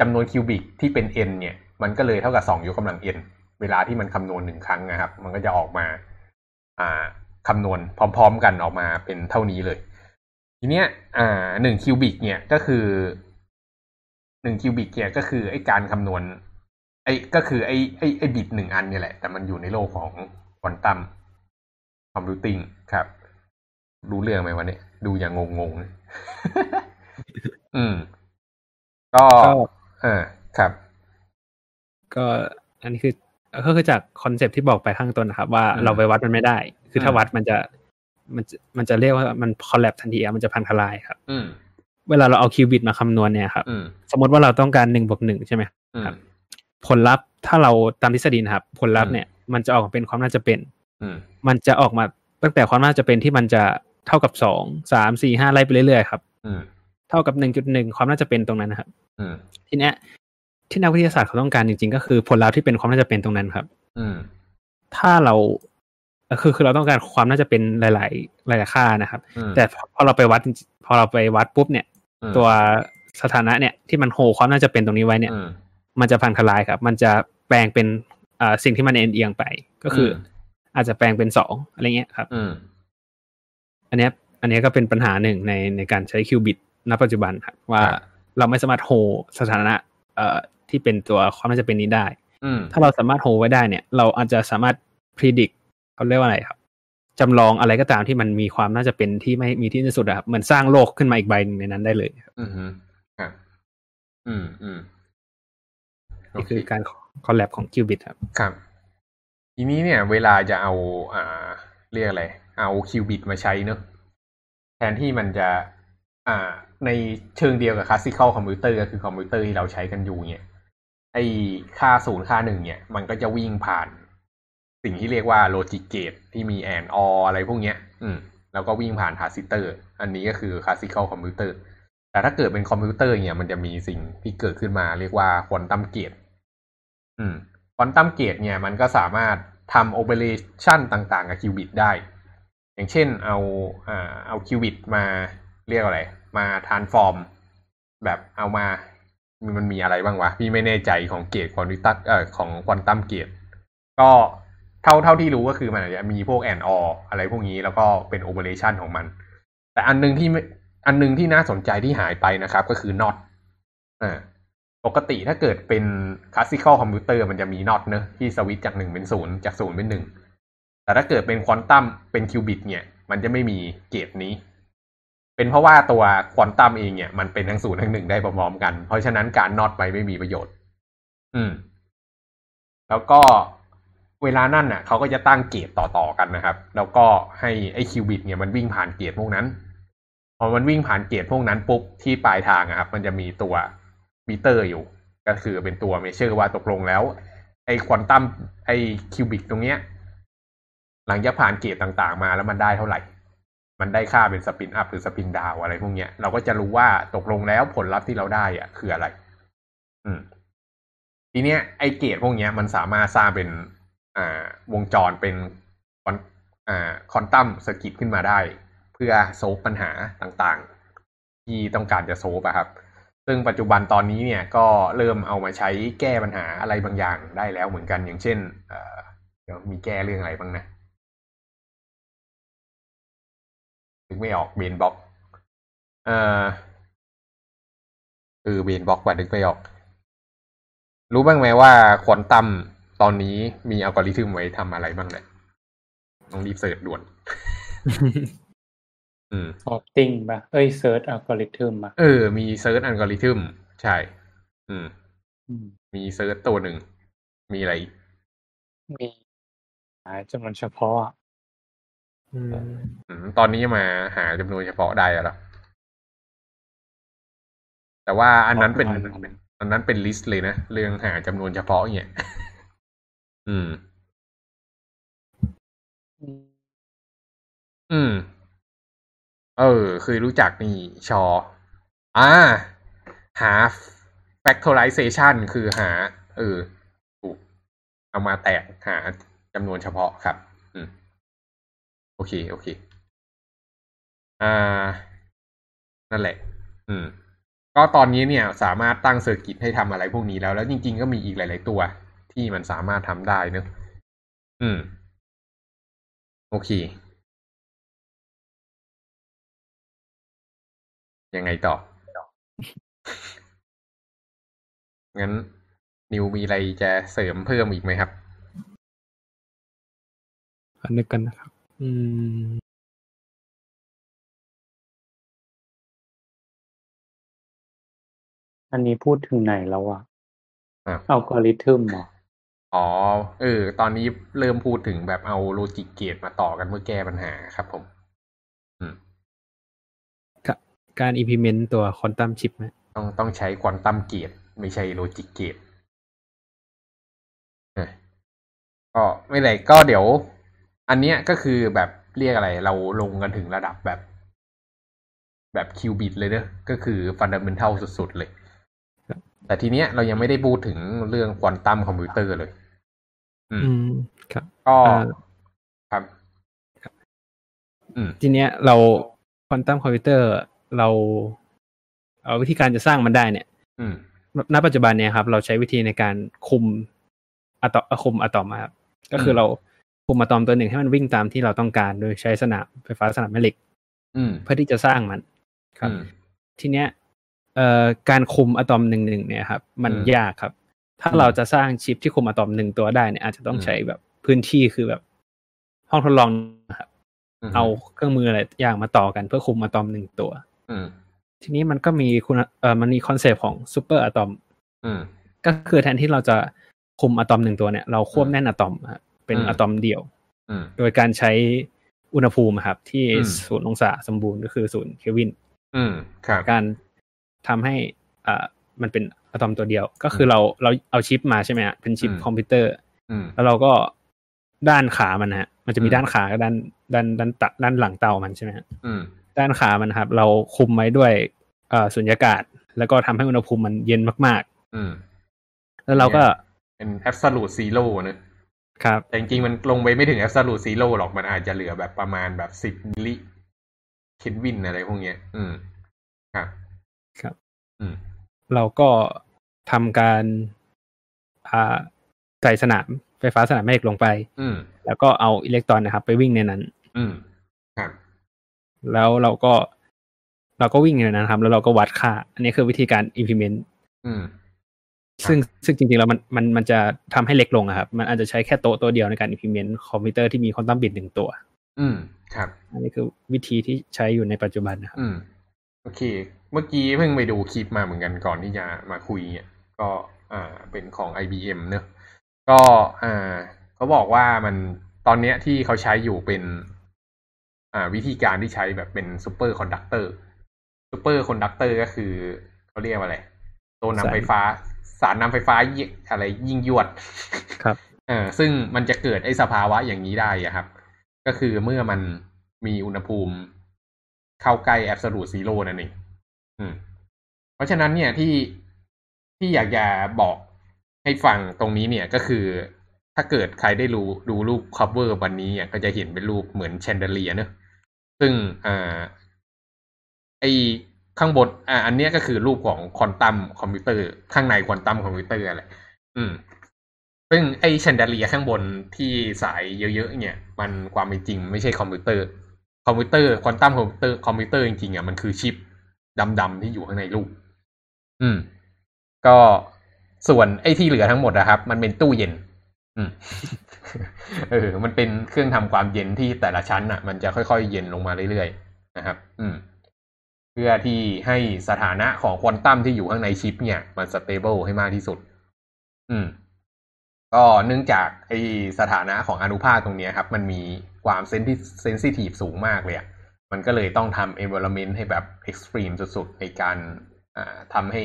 จำนวน qubit ที่เป็น n เนี่ย มันก็เลยเท่ากับสองยกกำลัง n เวลาที่มันคำนวณหนึ่งครั้งนะครับ มันก็จะออกมา อ่าคำนวณพร้อม ๆ กันออกมาเป็นเท่านี้เลย ทีเนี้ย อ่าหนึ่ง qubit เนี่ยก็คือหนึ่ง qubit เนี่ยก็คือไอ้การคำนวณ ไอ้ก็คือไอ้ไอ้ไอ้บิตหนึ่งอันเนี่ยแหละ แต่มันอยู่ในโลกของ quantum computing ครับ รู้เรื่องไหมวันนี้ ดูอย่างงงๆ อืม ก็ก็อ่าครับ ก็อันนี้คือก็คือจากคอนเซปที่บอกไปข้างต้นนะครับ ว่าอืมเราไปวัดมันไม่ได้ คือถ้าอืมวัดมันจะ มันจะมันจะเรียกว่ามันคอลแลบทันทีอะมันจะพังทลายครับ อืมเวลาเราเอาคิวบิตมาคำนวณเนี่ยครับอืมสมมติว่าเราต้องการหนึ่งบวกหนึ่งใช่ไหมอืมครับ ผลลัพธ์ถ้าเราตามทฤษฎีนะครับ ผลลัพธ์อืมเนี่ยมันจะออกมาเป็นความน่าจะเป็นอืมมันจะออกมาตั้งแต่ความน่าจะเป็นที่มันจะเท่ากับสองสามสี่ห้าไล่ไปเรื่อยๆครับอืม เท่ากับหนึ่งจุดหนึ่งความน่าจะเป็นตรงนั้นนะครับอืมทีเนี้ย ที่นักวิทยาศาสตร์เขาต้องการจริง ๆ ก็คือผลลัพธ์ที่เป็นความน่าจะเป็นตรงนั้นครับอืมถ้าเราเอ่อคือคือเราต้องการความน่าจะเป็นหลาย ๆ หลาย ๆ ค่านะครับอืมแต่พอเราไปวัดจริงๆพอเราไปวัดปุ๊บเนี่ยอืมตัวสถานะเนี่ยที่มันโฮความน่าจะเป็นตรงนี้ไว้เนี่ยอืมมันจะพังทลายครับ มันจะแปลงเป็นอ่าสิ่งที่มันเอ็นเอียงไป ก็คืออมอาจจะแปลงเป็นสองอะไรเงี้ยครับอืมอันเนี้ยอันเนี้ยก็เป็นปัญหาหนึ่งในในการใช้คิวบิต ณปัจจุบันครับว่าครับเราไม่สามารถโฮสถานะเอ่อที่เป็นตัวความน่าจะเป็นนี้ได้อืมถ้าเราสามารถโฮไว้ได้เนี่ย เราอาจจะสามารถพิจิตเขาเรียกว่าอะไรครับจำลองอะไรก็ตามที่มันมีความน่าจะเป็นที่ไม่มีที่สิ้นสุดอะครับเหมือนสร้างโลกขึ้นมาอีกใบหนึ่งในนั้นได้เลยครับ อืมครับ อืมอืมโอเคนี่คือการ collab ของ qubit ครับ ครับ ทีนี้เนี่ย เวลาจะเอา อ่า เรียกอะไร เอา qubit มาใช้เนอะแทนที่มันจะ อ่า ในเชิงเดียวกับ classical computer ก็คือคอมพิวเตอร์ที่เราใช้กันอยู่เนี่ยไอ้ค่าศูนย์ค่าหนึ่งเนี่ย มันก็จะวิ่งผ่าน สิ่งที่เรียกว่า logic gate ที่มี AND OR ะไรพวกเนี้ย อืม แล้วก็วิ่งผ่านทรานซิสเตอร์ อันนี้ก็คือ classical computer แต่ถ้าเกิดเป็นคอมพิวเตอร์เนี่ย มันจะมีสิ่งที่เกิดขึ้นมาเรียกว่า quantum gate อืม quantum gate เนี่ย มันก็สามารถทำ operation ต่างๆ กับ qubit ได้ อย่างเช่นเอาอ่าเอา qubit มา เรียกอะไร มา transform แบบเอามา มันมีอะไรบ้างวะ พี่ไม่แน่ใจของ gate ควอนตัมเอ่อของ quantum gateก็เท่าเท่าที่รู้ก็คือมันอาจจะมีพวกแอนอออะไรพวกนี้แล้วก็เป็น operation ของมัน แต่อันนึงที่อันนึงที่น่าสนใจที่หายไปนะครับ ก็คือ NOT อ่าปกติถ้าเกิดเป็น classical computer มันจะมี NOT เนอะที่สวิตช์จากหนึ่งเป็นศูนย์จากศูนย์เป็นหนึ่งแต่ถ้าเกิดเป็นควอนตัมเป็น qubit เนี่ย มันจะไม่มี gate นี้ เป็นเพราะว่าตัวควอนตัมเองเนี่ยมันเป็นทั้งศูนย์ทั้งหนึ่งได้พร้อมๆกัน เพราะฉะนั้นการ NOT ไปไม่มีประโยชน์ อืม แล้วก็เวลานั่นน่ะเขาก็จะตั้ง gate ต่อๆกันนะครับ แล้วก็ให้ไอ้ qubit เนี่ยมันวิ่งผ่าน gate พวกนั้น พอมันวิ่งผ่าน gate พวกนั้นปุ๊บที่ปลายทางอะครับ มันจะมีตัวมิเตอร์อยู่ ก็คือเป็นตัว measure ว่าตกลงแล้ว ไอ้ควอนตัมไอ้ qubit ตรงเนี้ย หลังจากผ่าน gate ต่างๆมาแล้วมันได้เท่าไหร่ มันได้ค่าเป็น spin up หรือ spin down อะไรพวกเนี้ย เราก็จะรู้ว่าตกลงแล้วผลลัพธ์ที่เราได้อะคืออะไร อืม ทีเนี้ยไอเกตพวกเนี้ยมันสามารถสร้างเป็นอ่าวงจรเป็นคอนอ่าคอนตัมสกิตขึ้นมาได้ เพื่อโซฟปัญหาต่างๆ ที่ต้องการจะโซฟอะครับ ซึ่งปัจจุบันตอนนี้เนี่ยก็เริ่มเอามาใช้แก้ปัญหาอะไรบางอย่างได้แล้วเหมือนกันอย่างเช่นเอ่อเดี๋ยวมีแก้เรื่องอะไรบ้างนะ ถึงไม่ออกเบนบ็อกเอ่อเออเบนบ็อกว่านึกไม่ออก รู้บ้างไหมว่าควอนตัมตอนนี้มีอัลกอริทึมไว้ทำอะไรบ้างเนี่ยต้องรีบเสิร์ชด่วน อืมออติ้งปะเอ้ยเซิร์ชอัลกอริทึมปะเออ มีเซิร์ชอัลกอริทึมใช่อืมอืม มีเซิร์ชตัวหนึ่ง มีอะไรอีกมีหาจำนวนเฉพาะอะอืมอืม ตอนนี้มาหาจำนวนเฉพาะได้แล้วแต่ว่าอันนั้นเป็นอันนั้นเป็นลิสต์เลยนะ เรื่องหาจำนวนเฉพาะเนี่ยอืม อืมอืมเออเคยรู้จักนี่ชอ อ่า หา factorization คือหา เออถูกเอามาแตกหาจำนวนเฉพาะครับอืม โอเค โอเค อ่า นั่นแหละ อืม ก็ตอนนี้เนี่ย สามารถตั้ง circuit ให้ทำอะไรพวกนี้แล้ว แล้วจริง ๆ ก็มีอีกหลาย ๆ ตัว ที่มันสามารถทำได้เนอะอืม โอเค ยังไงต่อ งั้น นิวมีอะไรจะเสริมเพิ่มอีกไหมครับขอนึกกันนะครับ อืมอันนี้พูดถึงไหนแล้วอะอะ อัลกอริทึมเหรออ๋อ เออ ตอนนี้เริ่มพูดถึงแบบเอาโลจิกเกตมาต่อกันเพื่อแก้ปัญหาครับผม อืมการ implement ตัว quantum chip ไหมต้องต้องใช้ quantum gate ไม่ใช่ logic gate ก็ไม่ไรก็เดี๋ยว อันเนี้ยก็คือแบบเรียกอะไร เราลงกันถึงระดับแบบ แบบคิวบิตเลยเนอะก็คือฟันดัมเ n นทัลสุดๆเลย แต่ทีเนี้ยเรายังไม่ได้พูดถึงเรื่อง quantum computer เลย อืมอืมครับก็อ่าครับ อืมทีเนี้ยเรา quantum computer เราเอาวิธีการจะสร้างมันได้เนี่ย อืมณปัจจุบันเนี่ยครับ เราใช้วิธีในการคุมอะตอมคุมอะตอมอะครับก็คือมเรา คุมอะตอมตัวหนึ่งให้มันวิ่งตามที่เราต้องการ โดยใช้สนามไฟฟ้าสนามแม่เหล็กอืมเพื่อที่จะสร้างมัน ครับอืมทีเนี้ยเอ่อการคุมอะตอมหนึ่งหนึ่งเนี่ยครับ มันอืมยากครับ ถ้าอืมเราจะสร้างชิปที่คุมอะตอมหนึ่งตัวได้เนี่ยอาจจะต้องอืมใช้แบบพื้นที่คือแบบ ห้องทดลองนะครับมเอาเครื่องมืออะไรอย่างมาต่อกันเพื่อคุมอะตอมหนึ่งตัวอืมทีนี้มันก็มีคุณเอ่อมันมี concept ของ super atom อืมก็คือแทนที่เราจะคุมอะตอมหนึ่งตัวเนี่ยเราควบอืม n อะตอมครับ เป็นอืมอะตอมเดียวอืมโดยการใช้อุณหภูมิครับ ที่อืมศูนย์องศาสมบูรณ์ก็คือศูนย์เคลวินอืมครับการทำให้อ่ามันเป็นอะตอมตัวเดียว ก็คือเราเราเอาชิปมาใช่ไหมฮะเป็นชิปอืมคอมพิวเตอร์อืมแล้วเราก็ด้านขามันนะฮะ มันจะมีอืมด้านขากับด้านด้านด้านตะด้านหลังเตามันใช่ไหมฮะอืมด้านขามันครับ เราคุมไว้ด้วยเอ่อสุญญากาศ แล้วก็ทำให้อุณหภูมิมันเย็นมากอืมๆแล้วเราก็เป็น absolute zero นะ ครับแต่จริงๆมันลงไปไม่ถึง absolute zero หรอกมันอาจจะเหลือแบบประมาณแบบสิบมิลลิเคลวินอะไรพวกเนี้ย อืมครับครับ อืม เราก็ทำการอ่าใส่สนามไฟฟ้าสนามแม่เหล็กลงไป อืม แล้วก็เอาอิเล็กตรอนนะครับ ไปวิ่งในนั้น อืมครับ แล้วเราก็ เราก็วิ่งในนั้นครับ แล้วเราก็วัดค่า อันนี้คือวิธีการ implement อืม ซึ่งซึ่งจริงๆ แล้วมันมันมันจะทำให้เล็กลงอะครับ มันอาจจะใช้แค่โต๊ะตัวเดียวในการ implement คอมพิวเตอร์ที่มี quantum bit หนึ่งตัว อืม ครับ อันนี้คือวิธีที่ใช้อยู่ในปัจจุบันนะครับ อืม โอเค เมื่อกี้เพิ่งไปดูคลิปมาเหมือนกันก่อนที่จะมาคุยเนี่ยก็อ่าเป็นของ IBM เนอะก็อ่าเขาบอกว่ามันตอนเนี้ยที่เขาใช้อยู่เป็น อ่า วิธีการที่ใช้แบบเป็น superconductor superconductor ก็คือเขาเรียกว่าอะไรตัวนำสายไฟฟ้า สารนำไฟฟ้ายิ่งอะไรยิ่งยวดครับเออซึ่งมันจะเกิดไอ้สภาวะอย่างนี้ได้อะครับ ก็คือเมื่อมันมีอุณหภูมิเข้าใกล้ absolute zero นั่นเองอืม เพราะฉะนั้นเนี่ยที่ที่อยากจะบอกให้ฟังตรงนี้เนี่ยก็คือ ถ้าเกิดใครได้รู้ดูรูป cover วันนี้อะก็จะเห็นเป็นรูปเหมือนแชนเดเลียเนอะซึ่งอ่าไอ ข้างบนอ่าอันนี้ก็คือรูปของควอนตัมคอมพิวเตอร์ข้างใน quantum computer อะไรอืม ซึ่งไอ chandelier ข้างบนที่สายเยอะๆเนี่ย มันความเป็นจริงไม่ใช่คอมพิวเตอร์ คอมพิวเตอร์ quantum computer คอมพิวเตอร์จริงๆอะมันคือชิปดำๆที่อยู่ข้างในรูป อืม ก็ส่วนไอ้ที่เหลือทั้งหมดนะครับ มันเป็นตู้เย็น อืมเออ มันเป็นเครื่องทำความเย็นที่แต่ละชั้นอะ มันจะค่อยๆเย็นลงมาเรื่อยๆนะครับ อืม เพื่อที่ให้สถานะของควอนตัมที่อยู่ข้างในชิปเนี่ย มัน stable ให้มากที่สุด อืม ก็เนื่องจากไอสถานะของอนุภาคตรงนี้ครับ มันมีความ sensi- sensitive สูงมากเลยอะมันก็เลยต้องทำ environment ให้แบบ extreme สุดๆ ในการอ่าทำให้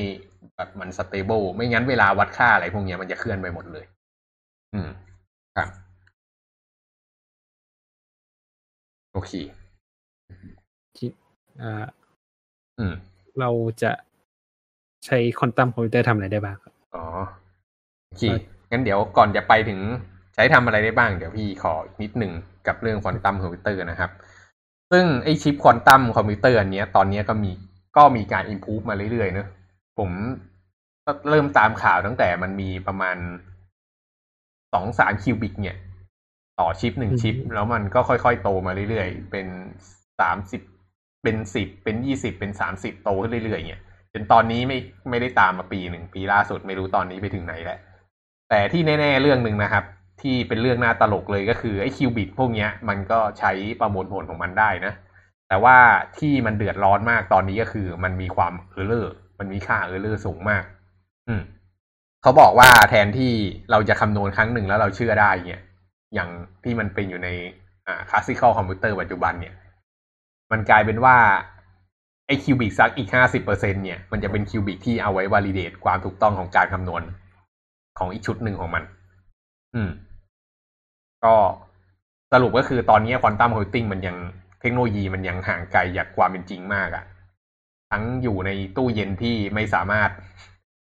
แบบมัน stable ไม่งั้นเวลาวัดค่าอะไรพวกเนี้ยมันจะเคลื่อนไปหมดเลย อืม ครับ โอเคที่อ่า เราจะใช้ quantum computer ทำอะไรได้บ้างครับอ๋อโอเคงั้นเดี๋ยวก่อนจะไปถึงใช้ทำอะไรได้บ้าง เดี๋ยวพี่ขอนิดหนึ่งกับเรื่อง quantum computer นะครับ ซึ่งไอชิป quantum computer อันเนี้ยตอนเนี้ยก็มีก็มีการอิ p พูฟมาเรื่อยๆเนอะผมก็เริ่มตามข่าวตั้งแต่มันมีประมาณสองสาม qubit เนี่ย ต่อชิปหนึ่งชิป แล้วมันก็ค่อยๆโตมาเรื่อยๆ เป็นสามสิบ เป็นสิบเป็นยี่สิบเป็นสามสิบโตขึ้นเรื่อยๆเนี่ยจนตอนนี้ไม่ไม่ได้ตามมาปีหนึ่งปีล่าสุดไม่รู้ตอนนี้ไปถึงไหนแล้วแต่ที่แน่ ๆเรื่องหนึ่งนะครับ ที่เป็นเรื่องน่าตลกเลยก็คือไอ้ qubit พวกเนี้ย มันก็ใช้ประมวลผลของมันได้นะแต่ว่าที่มันเดือดร้อนมากตอนนี้ก็คือมันมีความ error มันมีค่า error สูงมาก อืมเขาบอกว่าแทนที่เราจะคำนวณครั้งหนึ่งแล้วเราเชื่อได้เนี่ยอย่างที่มันเป็นอยู่ในอ่า classical computer ปัจจุบันเนี่ย มันกลายเป็นว่าไอ้ qubit ซักอีกห้าสิบเปอร์เซ็นเนี่ย มันจะเป็น qubit ที่เอาไว้ validate ความถูกต้องของการคำนวณของอีกชุดหนึ่งของมัน อืม ก็สรุปก็คือตอนนี้ quantum computing มันยังเทคโนโลยีมันยังห่างไกลจากความเป็นจริงมากอะทั้งอยู่ในตู้เย็นที่ไม่สามารถ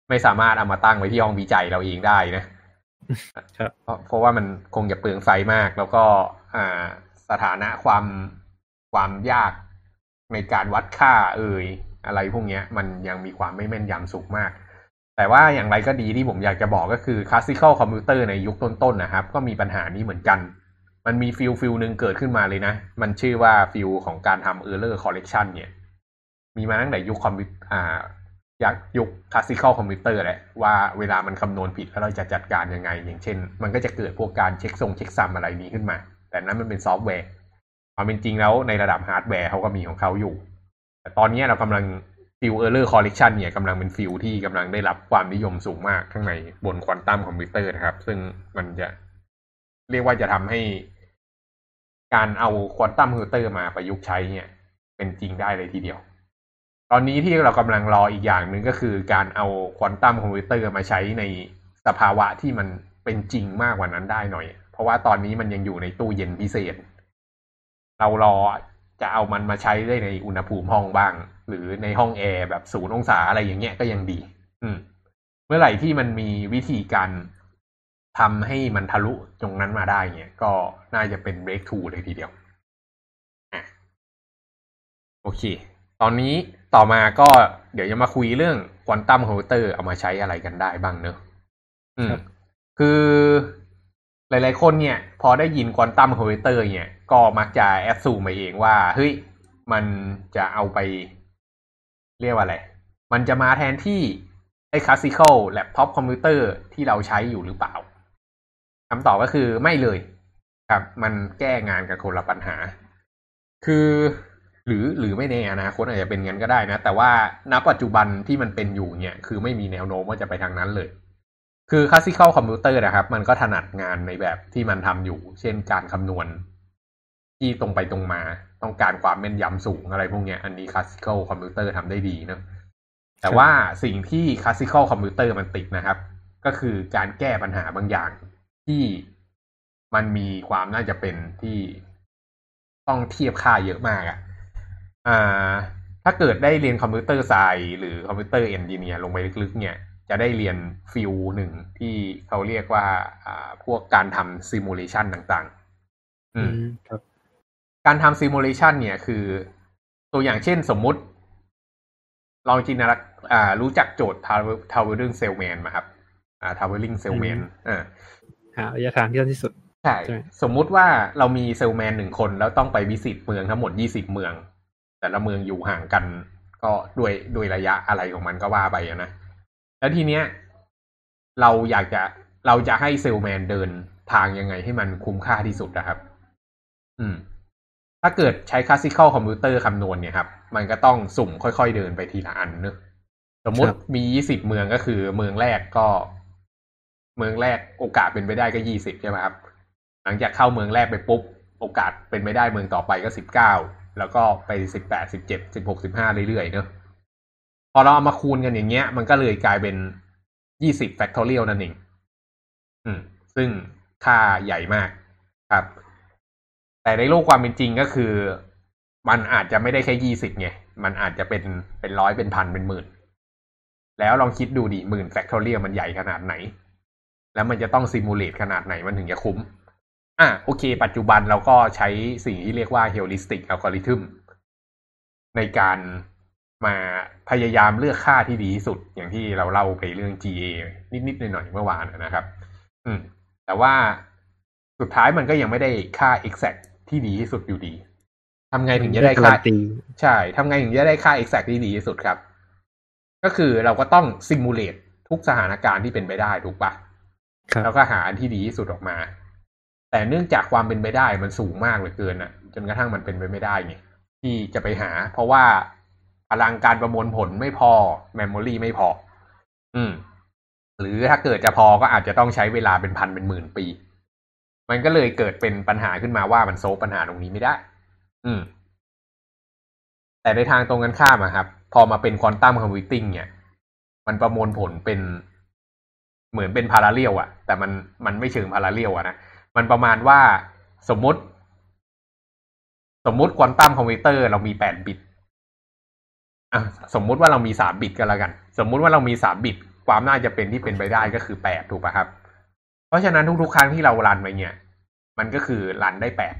ไม่สามารถเอามาตั้งไว้ที่ห้องวิจัยเราเองได้นะครับเพราะเพราะว่ามันคงจะเปลืองไฟมาก แล้วก็อ่าสถานะความ ความยากในการวัดค่าเอ่ยอะไรพวกนี้มันยังมีความไม่แม่นยำสูงมาก แต่ว่าอย่างไรก็ดีที่ผมอยากจะบอกก็คือ classical computer ในยุคต้นๆนะครับ ก็มีปัญหานี้เหมือนกัน มันมี field field หนึ่งเกิดขึ้นมาเลยนะ มันชื่อว่า field ของการทำ error correction เนี่ย มีมาตั้งแต่ยุคคอมพิวอ่าอย่างยุค classical computer แหละว่าเวลามันคำนวณผิดแล้วเราจะจัดการยังไง อย่างเช่น มันก็จะเกิดพวกการ check sum checksum อะไรนี้ขึ้นมา แต่นั้นมันเป็นซอฟต์แวร์ ความเป็นจริงแล้วในระดับฮาร์ดแวร์เขาก็มีของเขาอยู่ แต่ตอนนี้เรากำลัง field error correction เนี่ยกำลังเป็น field ที่กำลังได้รับความนิยมสูงมากข้างในบน quantum computer นะครับ ซึ่งมันจะเรียกว่าจะทำให้การเอา quantum computer มาประยุกต์ใช้เนี่ย เป็นจริงได้เลยทีเดียว ตอนนี้ที่เรากำลังรออีกอย่างหนึ่งก็คือการเอา quantum computer มาใช้ในสภาวะที่มันเป็นจริงมากกว่านั้นได้หน่อย เพราะว่าตอนนี้มันยังอยู่ในตู้เย็นพิเศษ เรารอจะเอามันมาใช้ได้ในอุณหภูมิห้องบ้าง หรือในห้องแอร์แบบศูนย์องศาอะไรอย่างเงี้ยก็ยังดี อืม เมื่อไหร่ที่มันมีวิธีการทำให้มันทะลุตรงนั้นมาได้เนี่ยก็น่าจะเป็น breakthrough เลยทีเดียวอะโอเค ตอนนี้ต่อมาก็เดี๋ยวจะมาคุยเรื่องควอนตัมคอมพิวเตอร์เอามาใช้อะไรกันได้บ้างเนอะอืมครับคือหลาย ๆ คนเนี่ย พอได้ยินควอนตัมคอมพิวเตอร์เนี่ย ก็มักจะแอดซูมมาเองว่า เฮ้ย มันจะเอาไป เรียกว่าอะไร มันจะมาแทนที่ไอ้ classical แล็ปท็อปคอมพิวเตอร์ที่เราใช้อยู่หรือเปล่าคำตอบก็คือไม่เลยครับ มันแก้งานกันคนละปัญหา คือหรือหรือไม่ในอนาคตอาจจะเป็นงั้นก็ได้นะ แต่ว่าณปัจจุบันที่มันเป็นอยู่เนี่ย คือไม่มีแนวโน้มว่าจะไปทางนั้นเลย คือ classical คอมพิวเตอร์นะครับ มันก็ถนัดงานในแบบที่มันทำอยู่ เช่นการคำนวณ ที่ตรงไปตรงมา ต้องการความแม่นยำสูงอะไรพวกเนี้ย อันนี้ classical คอมพิวเตอร์ทำได้ดีเนะ แต่ว่าสิ่งที่ classical คอมพิวเตอร์มันติดนะครับ ก็คือการแก้ปัญหาบางอย่างที่มันมีความน่าจะเป็นที่ต้องเทียบค่าเยอะมากอะอ่า ถ้าเกิดได้เรียน computer science หรือ computer engineer ลงไปลึกๆ เนี่ย จะได้เรียน field หนึ่งที่เขาเรียกว่า อ่า พวกการทำซิมูเลชันต่าง ๆ อืม ครับ การทำซิมูเลชันเนี่ยคือตัวอย่างเช่นสมมุติลองจินตนาอ่ารู้จักโจทย์ Traveling Salesman มาครับอ่า Traveling Salesman อ่าหาระยะทางที่สั้นที่สุดใช่ใช่ สมมุติว่าเรามีเซลแมนหนึ่งคนแล้วต้องไปวิสิตเมืองทั้งหมดยี่สิบเมือง แต่ละเมืองอยู่ห่างกัน ก็ด้วยด้วยระยะอะไรของมันก็ว่าไปอะนะ แล้วทีเนี้ย เราอยากจะเราจะให้เซลแมนเดินทางยังไงให้มันคุ้มค่าที่สุดนะครับ อืม ถ้าเกิดใช้คลาสสิคอลคอมพิวเตอร์คำนวณเนี่ยครับ มันก็ต้องสุ่มค่อยๆเดินไปทีละอันเนอะสมมุติครับมียี่สิบเมืองก็คือ เมืองแรกก็ เมืองแรกโอกาสเป็นไปได้ก็ยี่สิบใช่ไหมครับ หลังจากเข้าเมืองแรกไปปุ๊บ โอกาสเป็นไปได้เมืองต่อไปก็สิบเก้าแล้วก็ไปสิบแปดสิบเจ็ดสิบหกสิบห้าเรื่อยๆเนอะพอเราเอามาคูณกันอย่างเงี้ย มันก็เลยกลายเป็นยี่สิบ factorial นั่นเอง อืม ซึ่งค่าใหญ่มากครับ แต่ในโลกความเป็นจริงก็คือ มันอาจจะไม่ได้แค่ยี่สิบไง มันอาจจะเป็นเป็นร้อยเป็นพันเป็นหมื่น แล้วลองคิดดูดิหมื่น factorial มันใหญ่ขนาดไหน แล้วมันจะต้อง simulate ขนาดไหนมันถึงจะคุ้ม อะโอเค ปัจจุบันเราก็ใช้สิ่งที่เรียกว่า heuristic algorithm ในการมาพยายามเลือกค่าที่ดีที่สุดอย่างที่เราเล่าไปเรื่อง GA นิดๆหน่อยๆเมื่อวานนะครับ อืม แต่ว่าสุดท้ายมันก็ยังไม่ได้ค่า exact ที่ดีที่สุดอยู่ดีทำไงถึงจะได้ค่าการันตีใช่ทำไงถึงจะได้ค่า exact ที่ดีที่สุดครับ ก็คือเราก็ต้อง simulate ทุกสถานการณ์ที่เป็นไปได้ถูกปะครับแล้วก็หาอันที่ดีที่สุดออกมา แต่เนื่องจากความเป็นไปได้มันสูงมากเหลือเกินอะ จนกระทั่งมันเป็นไปไม่ได้ไงที่จะไปหา เพราะว่าพลังการประมวลผลไม่พอ memory ไม่พอ อืม หรือถ้าเกิดจะพอก็อาจจะต้องใช้เวลาเป็นพันเป็นหมื่นปี มันก็เลยเกิดเป็นปัญหาขึ้นมาว่ามัน solve ปัญหาตรงนี้ไม่ได้ อืม แต่ในทางตรงกันข้ามอะครับ พอมาเป็น quantum computing เนี่ย มันประมวลผลเป็นเหมือนเป็น parallel อะแต่มันมันไม่เชิง parallel อะนะ มันประมาณว่าสมมติ สมมติควอนตัมคอมพิวเตอร์เรามีแปดบิตอะสมมุติว่าเรามีสามบิตก็แล้วกัน สมมุติว่าเรามีสามบิต ความน่าจะเป็นที่เป็นไปได้ก็คือแปดถูกป่ะครับ ราะฉะนั้นทุกๆครั้งที่เรารันไปเนี่ย มันก็คือรันได้แปด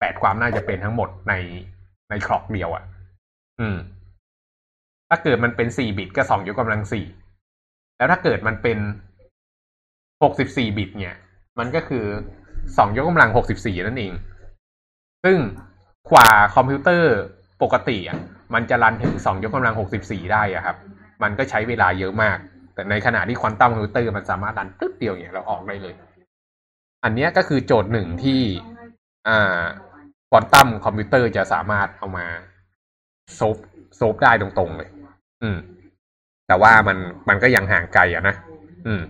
แปดความน่าจะเป็นทั้งหมดในในคล็อกเดียวอะ่ะ อืม ถ้าเกิดมันเป็นสี่บิตก็สองยกกำลังสี่แล้วถ้าเกิดมันเป็นหกสิบสี่บิต เนี่ย มันก็คือสองยกกำลังหกสิบสี่นั่นเอง ซึ่งกว่าคอมพิวเตอร์ปกติอะ มันจะ run ถึงสองยกกำลังหกสิบสี่ได้อะครับ มันก็ใช้เวลาเยอะมาก แต่ในขณะที่ควอนตัมคอมพิวเตอร์มันสามารถ run ตึ๊ดเดียวอย่างเราออกได้เลย อันนี้ก็คือโจทย์หนึ่งที่อ่าควอนตัมคอมพิวเตอร์จะสามารถเอามาsolve solve ได้ตรงๆเลย อืม แต่ว่ามันมันก็ยังห่างไกลอะนะอืม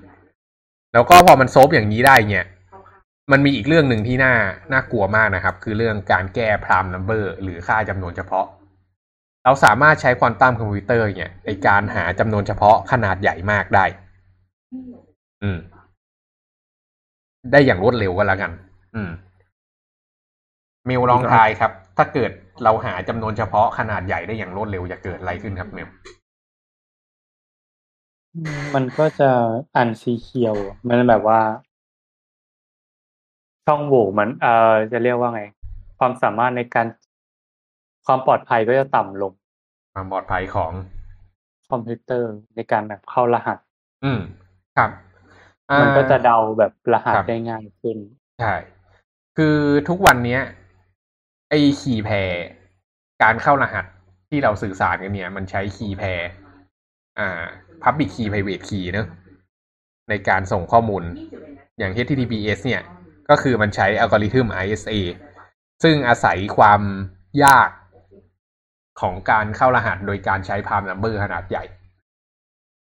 แล้วก็พอมัน solve อย่างนี้ได้เนี่ย มันมีอีกเรื่องหนึ่งที่น่าน่ากลัวมากนะครับ คือเรื่องการแก้ prime number หรือค่าจำนวนเฉพาะ เราสามารถใช้ควอนตัมคอมพิวเตอร์เนี่ยในการหาจำนวนเฉพาะขนาดใหญ่มากได้ อืม ได้อย่างรวดเร็วก็แล้วกัน อืมมิวลองทายครับ ถ้าเกิดเราหาจำนวนเฉพาะขนาดใหญ่ได้อย่างรวดเร็วจะเกิดอะไรขึ้นครับมิวมันก็จะอันสีเขียว มันแบบว่า ช่องโหว่มัน เอ่อจะเรียกว่าไง ความสามารถในการ ความปลอดภัยก็จะต่ำลง ความปลอดภัยของคอมพิวเตอร์ในการแบบเข้ารหัส อืมครับ มันก็จะอ่าเดาแบบรหัสครับได้ง่ายขึ้น ใช่ คือทุกวันเนี้ย ไอ้คีย์แพรการเข้ารหัสที่เราสื่อสารกันเนี่ย มันใช้คีย์แพรอ่า Public Key Private Key เนอะในการส่งข้อมูลอย่าง HTTPS เนี่ย ก็คือมันใช้อัลกอริทึม ISA ซึ่งอาศัยความยาก ของการเข้ารหัสโดยการใช้พามนัมเบอร์ขนาดใหญ่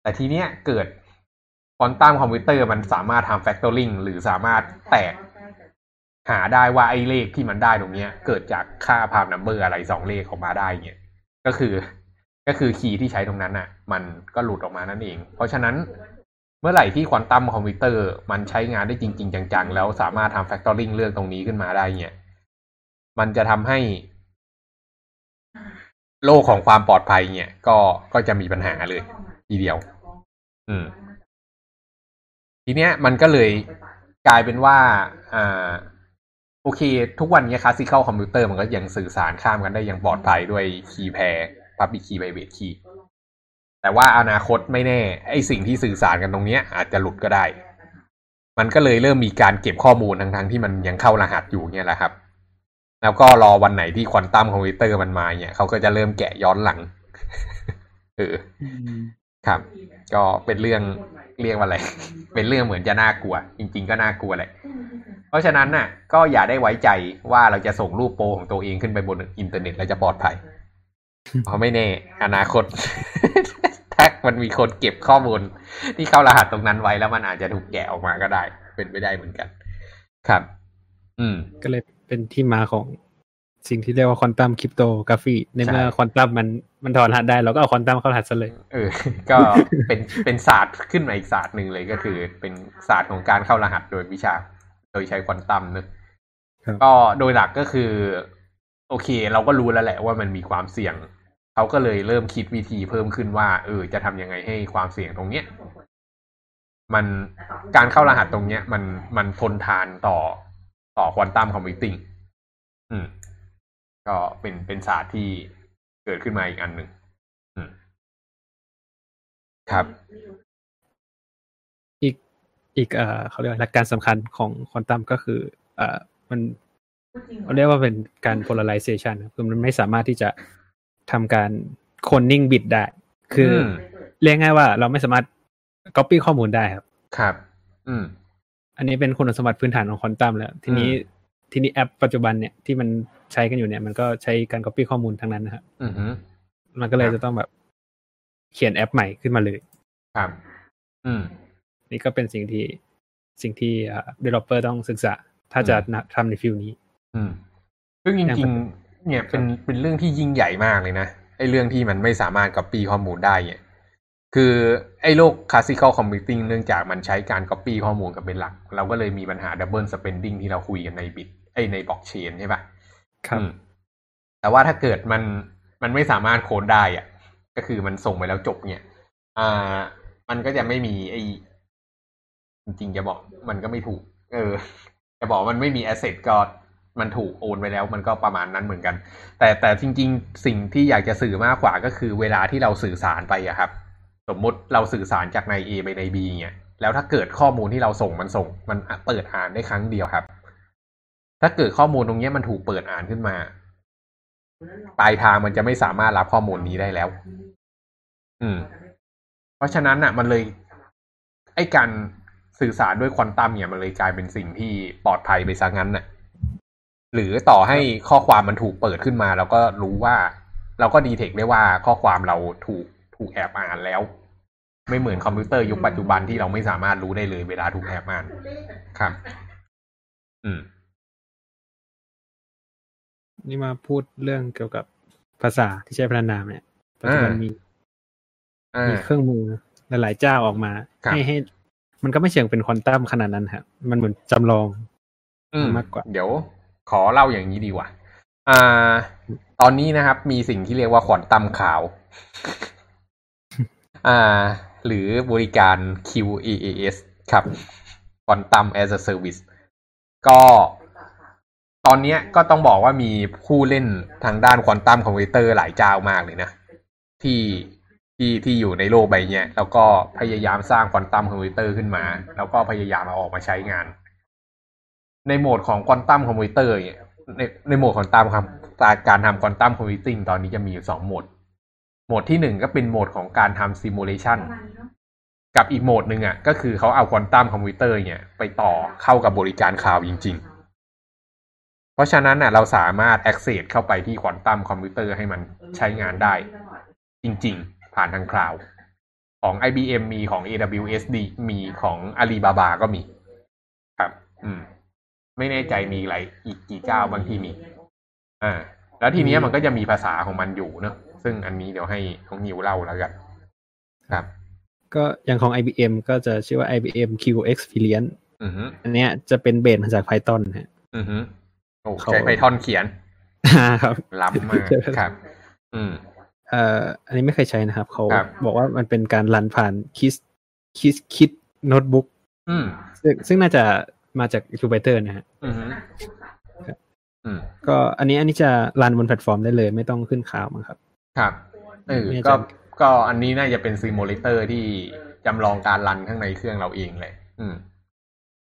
แต่ทีเนี้ยเกิดควอนตัมคอมพิวเตอร์มันสามารถทำ factoring หรือสามารถแตกหาได้ว่าไอ้เลขที่มันได้ตรงเนี้ย เกิดจากค่า prime number อะไรสองเลขออกมาได้เนี่ยก็คือก็คือ key ที่ใช้ตรงนั้นน่ะ มันก็หลุดออกมานั่นเอง เพราะฉะนั้นเมื่อไหร่ที่ควอนตัมคอมพิวเตอร์มันใช้งานได้จริง ๆ จังๆ แล้วสามารถทำ factoring เรื่องตรงนี้ขึ้นมาได้เนี่ย มันจะทำให้ โลกของความปลอดภัยเนี่ย ก็ก็จะมีปัญหาเลย ทีเดียว อืม ทีเนี้ยมันก็เลยกลายเป็นว่าอ่าโอเค ทุกวันนี้ classical คอมพิวเตอร์มันก็ยังสื่อสารข้ามกันได้อย่างปลอดภัยด้วย key pair Public Key Private Key แต่ว่าอนาคตไม่แน่ ไอ้สิ่งที่สื่อสารกันตรงเนี้ย อาจจะหลุดก็ได้ มันก็เลยเริ่มมีการเก็บข้อมูลทั้งๆที่มันยังเข้ารหัสอยู่เนี่ยแหละครับ แล้วก็รอวันไหนที่ควอนตัมคอมพิวเตอร์มันมาเนี่ยเขาก็จะเริ่มแกะย้อนหลังเออครับ ก็เป็นเรื่องเรียกว่าอะไร เป็นเรื่องเหมือนจะน่ากลัว จริง ๆ ก็น่ากลัวแหละ เพราะฉะนั้นน่ะ ก็อย่าได้ไว้ใจว่าเราจะส่งรูปโปรของตัวเองขึ้นไปบนอินเทอร์เน็ตแล้วจะปลอดภัย เพราะไม่แน่ อนาคตถ้ามันมีคนเก็บข้อมูลที่เข้ารหัสตรงนั้นไว้แล้วมันอาจจะถูกแกะออกมาก็ได้ เป็นไปได้เหมือนกัน ครับ อืม ก็เลย เป็นที่มาของสิ่งที่เรียกว่าควอนตัมคริปโตกราฟีในเมื่อใช่ควอนตัมมันมันถอนรหัสได้เราก็เอาควอนตัมเข้ารหัสซะเลยเออ ก็เป็นเป็นศาสตร์ขึ้นมาอีกศาสตร์หนึ่งเลยก็คือ เป็นศาสตร์ของการเข้ารหัสโดยวิชา โดยใช้ควอนตัมเนอะครับก็โดยหลักก็คือ โอเค เราก็รู้แล้วแหละว่ามันมีความเสี่ยงเขาก็เลยเริ่มคิดวิธีเพิ่มขึ้นว่า เออ จะทำยังไงให้ความเสี่ยงตรงเนี้ยมันการเข้ารหัสตรงเนี้ย มันมันทนทานต่อ ต่อควอนตัมคอมพิวติ้งอืม ก็เป็นเป็นศาสตร์ที่เกิดขึ้นมาอีกอันหนึ่งอืม ครับ อีกอีกเอ่อเขาเรียกว่าหลักการสำคัญของควอนตัมก็คือ เอ่อมันเขาเรียกว่าเป็นการ polarization ครับคือมันไม่สามารถที่จะทำการ cloning bit ได้ คืออมเรียกง่ายว่าเราไม่สามารถ copy ข้อมูลได้ครับ ครับ อืม อันนี้เป็นคุณสมบัติพื้นฐานของควอนตัมแล้ว ทีนี้อืมทีนี้แอปปัจจุบันเนี่ยที่มันใช้กันอยู่เนี่ย มันก็ใช้การ copy ข้อมูลทั้งนั้นนะครับอือฮึมันก็เลยครับจะต้องแบบเขียนแอปใหม่ขึ้นมาเลย ครับ อืม นี่ก็เป็นสิ่งที่สิ่งที่อ่า developer ต้องศึกษา ถ้าจะอืมทำใน field นี้ อืมซึ่งจอย่างริปังจจุๆเนี่ยเป็นเป็นเรื่องที่ยิ่งใหญ่มากเลยนะไอ้เรื่องที่มันไม่สามารถ copy ข้อมูลได้เนี่ย คือไอ้โลก classical computing เนื่องจากมันใช้การ copy ข้อมูลกับเป็นหลัก เราก็เลยมีปัญหา double spending ที่เราคุยกันในบิตไอ้ในบล็อกเชนใช่ปะครับอืมแต่ว่าถ้าเกิดมันมันไม่สามารถโค้ดได้อะก็คือมันส่งไปแล้วจบเนี่ย อ่า มันก็จะไม่มีไอ้จริงๆจะบอกมันก็ไม่ถูก เออ จะบอกมันไม่มี asset ก็มันถูกโอนไปแล้ว มันก็ประมาณนั้นเหมือนกัน แต่แต่จริง ๆ สิ่งที่อยากจะสื่อมากกว่าก็คือเวลาที่เราสื่อสารไปอะครับ สมมติเราสื่อสารจากใน A ไปใน B เนี่ยแล้วถ้าเกิดข้อมูลที่เราส่งมันส่ง มันเปิดอ่านได้ครั้งเดียวครับ ถ้าเกิดข้อมูลตรงนี้มันถูกเปิดอ่านขึ้นมาปลายทางมันจะไม่สามารถรับข้อมูลนี้ได้แล้ว อืม เพราะฉะนั้นอะ มันเลย ไอ้การสื่อสารด้วยควอนตัมเนี่ย มันเลยกลายเป็นสิ่งที่ปลอดภัยไปซะงั้นน่ะ หรือต่อให้ข้อความมันถูกเปิดขึ้นมาเราก็รู้ว่า เราก็ดีเทคได้ว่าข้อความเราถูก ถูกแอบอ่านแล้ว ไม่เหมือนคอมพิวเตอร์ยุคปัจจุบันที่เราไม่สามารถรู้ได้เลยเวลาถูกแอบอ่านครับ อืม นี่มาพูดเรื่องเกี่ยวกับภาษาที่ใช้พัฒนาเนี่ยปัจจุบันอ่ามีมีอ่ามีเครื่องมือหลายๆเจ้าออกมาครับให้ให้ มันก็ไม่เชิงเป็นควอนตัมขนาดนั้นครับมันเหมือนจำลองอืมมากกว่า เดี๋ยวขอเล่าอย่างนี้ดีกว่าอ่า ตอนนี้นะครับ มีสิ่งที่เรียกว่าควอนตัมขาว อ่า หรือบริการ QaaS ครับ Quantum as a Service ก็ตอนนี้ก็ต้องบอกว่ามีผู้เล่นทางด้านควอนตัมคอมพิวเตอร์หลายเจ้ามากเลยนะ ที่ที่ที่อยู่ในโลกใบนี้แล้วก็พยายามสร้างควอนตัมคอมพิวเตอร์ขึ้นมา แล้วก็พยายามเอาออกมาใช้งาน ในโหมดของควอนตัมคอมพิวเตอร์เนี่ยในในโหมดของตามคำการทำ quantum computing ตอนนี้จะมีอยู่สองโหมด โหมดที่หนึ่งก็เป็นโหมดของการทำ simulation กับอีกโหมดหนึ่งอะก็คือเขาเอาควอนตัมคอมพิวเตอร์เนี่ยไปต่อเข้ากับบริการคลาวด์จริง ๆ เพราะฉะนั้นอะเราสามารถ access เข้าไปที่ควอนตัมคอมพิวเตอร์ให้มันใช้งานได้ จริง ๆ ผ่านทางคลาวด์ของ IBM มีของ AWS ดีมีของ Alibaba ก็มี ครับ อืม ไม่แน่ใจมีอะไรอีกกี่เจ้าบางทีมี อ่า แล้วทีนี้มันก็จะมีภาษาของมันอยู่เนอะ ซึ่งอันนี้เดี๋ยวให้ของนิวเล่าแล้วกัน ครับ ก็อย่างของ IBM ก็จะชื่อว่า IBM Q Experience อือฮึอันเนี้ยจะเป็นเบสมาจาก Python ฮะอือฮึโอ้เขาใช้ Python เขียนอ่าครับล้ำมากครับ อืมเอ่ออันนี้ไม่เคยใช้นะครับ เขาครับบอกว่ามันเป็นการ run ผ่าน Qis Qiskit notebook อืมซึ่งซึ่งน่าจะมาจาก Jupyter นะฮะอือฮึอืมก็อันนี้อันนี้จะ run บนแพลตฟอร์มได้เลย ไม่ต้องขึ้นคลาวด์มั้งครับ ครับเออไม่แน่ใจก็ก็อันนี้น่าจะเป็น simulator ที่จำลองการ run ข้างในเครื่องเราเองเลย อืม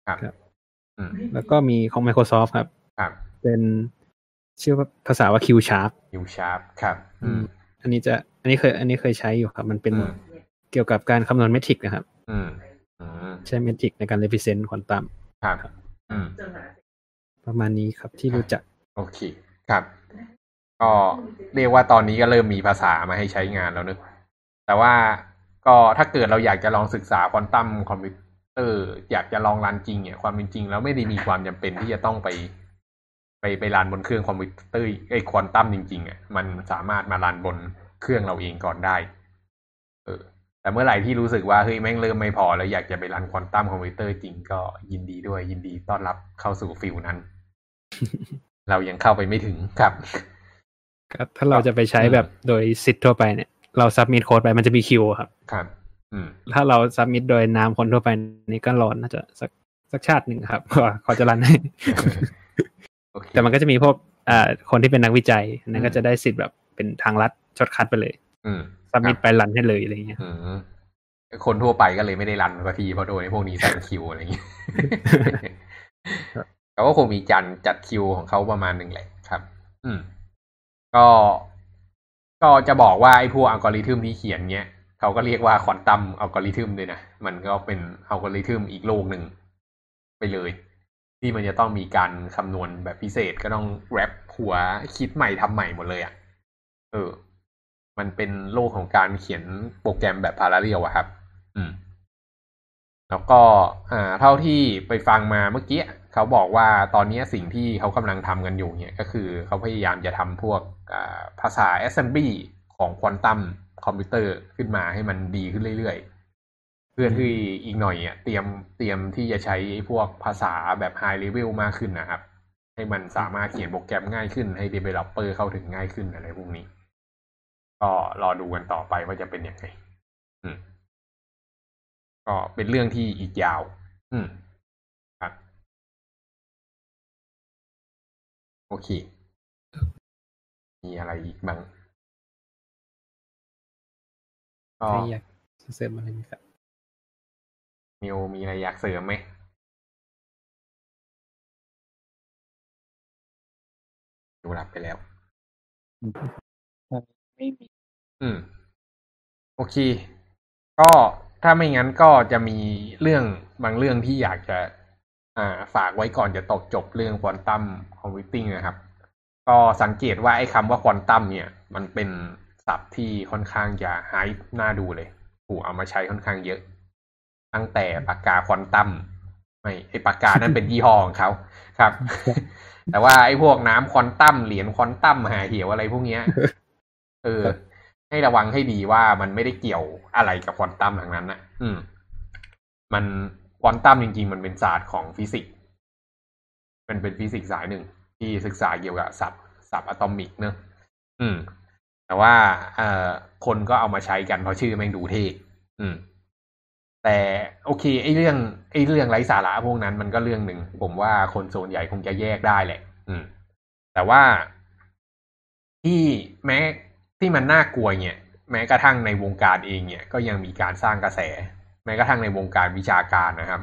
ครับอืมแล้วก็มีของ Microsoft ครับ ครับ เป็นชื่อว่าภาษาว่า Q Sharp ยูชาร์ปครับ อืม อันนี้จะ อันนี้เคย อันนี้เคยใช้อยู่ครับ มันเป็นอืมเกี่ยวกับการคำนวณเมทริกนะครับอืมอืมใช้เมทริกในการ represent ควอนตัมครับ อืม ประมาณนี้ครับที่รู้จัก โอเค ครับ ก็เรียกว่าตอนนี้ก็เริ่มมีภาษามาให้ใช้งานแล้วเนอะแต่ว่าก็ถ้าเกิดเราอยากจะลองศึกษาควอนตัมคอมพิวเตอร์อยากจะลอง run จริงเนี่ยความเป็นจริงแล้วไม่ได้มีความจำเป็นที่จะต้องไป ไป run บนเครื่องคอมพิวเตอร์ไอ้ควอนตัมจริงๆอะมันสามารถมา run บนเครื่องเราเองก่อนได้ เออ แต่เมื่อไหร่ที่รู้สึกว่าเฮ้ยแม่งเริ่มไม่พอแล้วอยากจะไป run ควอนตัมคอมพิวเตอร์จริงก็ยินดีด้วยยินดีต้อนรับเข้าสู่ field นั้น เรายังเข้าไปไม่ถึงครับ ครับถ้าเราจะไปใช้แบบโดยสิทธิ์ทั่วไปเนี่ย เราซับมิ t โค้ดไปมันจะมีคิวครับ ครับอืมถ้าเราซับมิ t โดยนามคนทั่วไปนี่ก็รอน่าจะสักสักชาติหนึ่งครับกว่าเขาจะ run ให้โอเคแต่มันก็จะมีพวกอ่าคนที่เป็นนักวิจัยอันนั้นอืม ก็จะได้สิทธิ์แบบเป็นทางลัด shortcut ไปเลยอืมซับมิ t ครับไปรันให้เลยอะไรอย่างเงี้ยอืมคนทั่วไปก็เลยไม่ได้ run สักทีเพราะโดนไอ้พวกนี้แซงคิวอะไรอย่างเงี้ยเขาก็คงมีจันจัดคิวของเขาประมาณหนึ่งแหละครับ อืม ก็ก็จะบอกว่าไอ้พวกอัลกอริทึมที่เขียนเนี้ยเขาก็เรียกว่าควอนตัมอัลกอริทึมด้วยนะ มันก็เป็นอัลกอริทึมอีกโลกหนึ่งไปเลย ที่มันจะต้องมีการคำนวณแบบพิเศษก็ต้อง wrap หัวคิดใหม่ทำใหม่หมดเลยอะ่ะเออ มันเป็นโลกของการเขียนโปรแกรมแบบ parallel อะครับ อืม แล้วก็อ่าเท่าที่ไปฟังมาเมื่อกี้ เขาบอกว่าตอนนี้สิ่งที่เขากำลังทำกันอยู่เนี่ยก็คือเขาพยายามจะทำพวกอ่าภาษา assembly ของควอนตัมคอมพิวเตอร์ขึ้นมาให้มันดีขึ้นเรื่อยๆ เพื่อที่อีกหน่อยอะเตรียมเตรียมที่จะใช้พวกภาษาแบบ high level มากขึ้นนะครับ ให้มันสามารถเขียนโปรแกรมง่ายขึ้นให้ developer เข้าถึงง่ายขึ้นอะไรพวกนี้ ก็รอดูกันต่อไปว่าจะเป็นยังไงอืมก็เป็นเรื่องที่อีกยาว อืม โอเค มีอะไรอีกบ้างก็ใครอยากเสริมอะไรไหมครับมิวมีอะไรอยากเสริมไหมดูหลับไปแล้ว ไม่มี อืม โอเค ก็ถ้าไม่งั้นก็จะมีเรื่องบางเรื่องที่อยากจะ อ่าฝากไว้ก่อนจะตกจบเรื่องควอนตัมคอมพิวติ้งนะครับ ก็สังเกตว่าไอ้คำว่าควอนตัมเนี่ย มันเป็นศัพท์ที่ค่อนข้างจะไฮป์น่าดูเลย ถูกเอามาใช้ค่อนข้างเยอะ ตั้งแต่ปากกาควอนตัมไม่ไอ้ปากกานั้นเป็นยี่ห้อของเขาครับ แต่ว่าไอ้พวกน้ำควอนตัมเหรียญควอนตัมห่าเหี้ยอะไรพวกเนี้ยเออ ให้ระวังให้ดีว่ามันไม่ได้เกี่ยวอะไรกับควอนตัมทางนั้นนะอืม มัน ควอนตัมจริง ๆ มันเป็นศาสตร์ของฟิสิกส์มันเป็นฟิสิกส์สายหนึ่ง ที่ศึกษาเกี่ยวกับ sub subatomic เนอะอืม แต่ว่าเอ่อคนก็เอามาใช้กันเพราะชื่อแม่งดูเท่อืม แต่โอเคไอ้เรื่องไอ้เรื่องไร้สาระพวกนั้นมันก็เรื่องหนึ่งผมว่าคนส่วนใหญ่คงจะแยกได้แหละ อืม แต่ว่าที่แม้ที่มันน่ากลัวเนี่ย แม้กระทั่งในวงการเองเนี่ย ก็ยังมีการสร้างกระแส แม้กระทั่งในวงการวิชาการนะครับ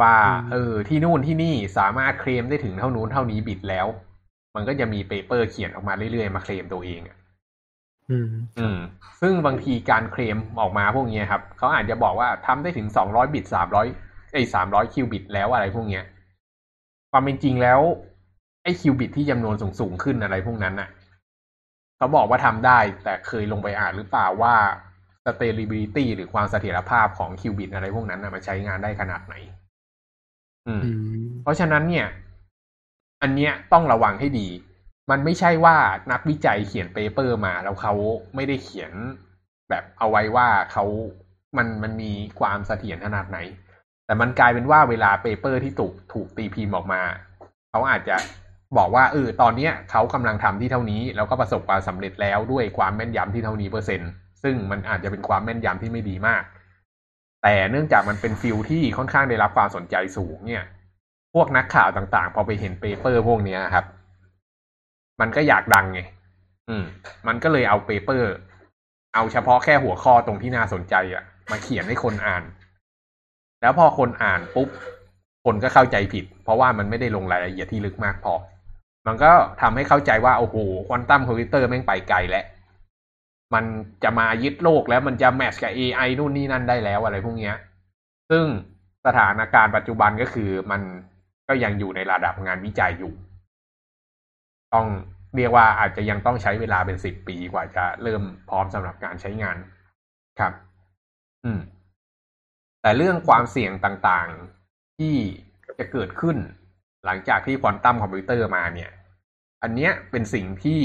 ว่าเออที่นู่นที่นี่สามารถเคลมได้ถึงเท่านู้นเท่านี้บิตแล้ว มันก็จะมีเปเปอร์เขียนออกมาเรื่อยๆมาเคลมตัวเองอะอืม อืม ซึ่งบางทีการเคลมออกมาพวกเนี้ยครับเขาอาจจะบอกว่าทำได้ถึงสองร้อยบิตสามร้อยไอ้สามร้อยคิวบิตแล้วอะไรพวกเนี้ยความเป็นจริงแล้ว ไอ้คิวบิตที่จำนวนสูงสูงๆขึ้นอะไรพวกนั้นน่ะเขาบอกว่าทำได้ แต่เคยลงไปอ่านหรือเปล่าว่า scalability หรือความเสถียรภาพของคิวบิตอะไรพวกนั้นน่ะมันใช้งานได้ขนาดไหนอืมอืม เพราะฉะนั้นเนี่ย อันเนี้ยต้องระวังให้ดี มันไม่ใช่ว่านักวิจัยเขียน paper มา แล้วเขาไม่ได้เขียนแบบเอาไว้ว่าเขามันมันมีความเสถียรขนาดไหน แต่มันกลายเป็นว่าเวลา paper ที่ถูกถูกตีพิมพ์ออกมา เขาอาจจะบอกว่าเออตอนเนี้ยเขากำลังทำที่เท่านี้ แล้วก็ประสบความสำเร็จแล้วด้วยความแม่นยำที่เท่านี้เปอร์เซ็นต์ ซึ่งมันอาจจะเป็นความแม่นยำที่ไม่ดีมาก แต่เนื่องจากมันเป็น field ที่ค่อนข้างได้รับความสนใจสูงเนี่ย พวกนักข่าวต่างๆ พอไปเห็น paper พวกเนี้ยครับ มันก็อยากดังไงอืม มันก็เลยเอา paper เอาเฉพาะแค่หัวข้อตรงที่น่าสนใจอะมาเขียนให้คนอ่าน แล้วพอคนอ่านปุ๊บคนก็เข้าใจผิด เพราะว่ามันไม่ได้ลงรายละเอียดที่ลึกมากพอ มันก็ทำให้เข้าใจว่าโอ้โหควอนตัมคอมพิวเตอร์แม่งไปไกลแล้ว มันจะมายึดโลกแล้วมันจะ match กับ AI นู่นนี่นั่นได้แล้วอะไรพวกเนี้ย ซึ่งสถานการณ์ปัจจุบันก็คือมันก็ยังอยู่ในระดับงานวิจัยอยู่ ต้องเรียกว่าอาจจะยังต้องใช้เวลาเป็นสิบปีกว่าจะเริ่มพร้อมสำหรับการใช้งานครับ อืม แต่เรื่องความเสี่ยงต่างๆที่จะเกิดขึ้น หลังจากที่ควอนตัมคอมพิวเตอร์มาเนี่ย อันเนี้ยเป็นสิ่งที่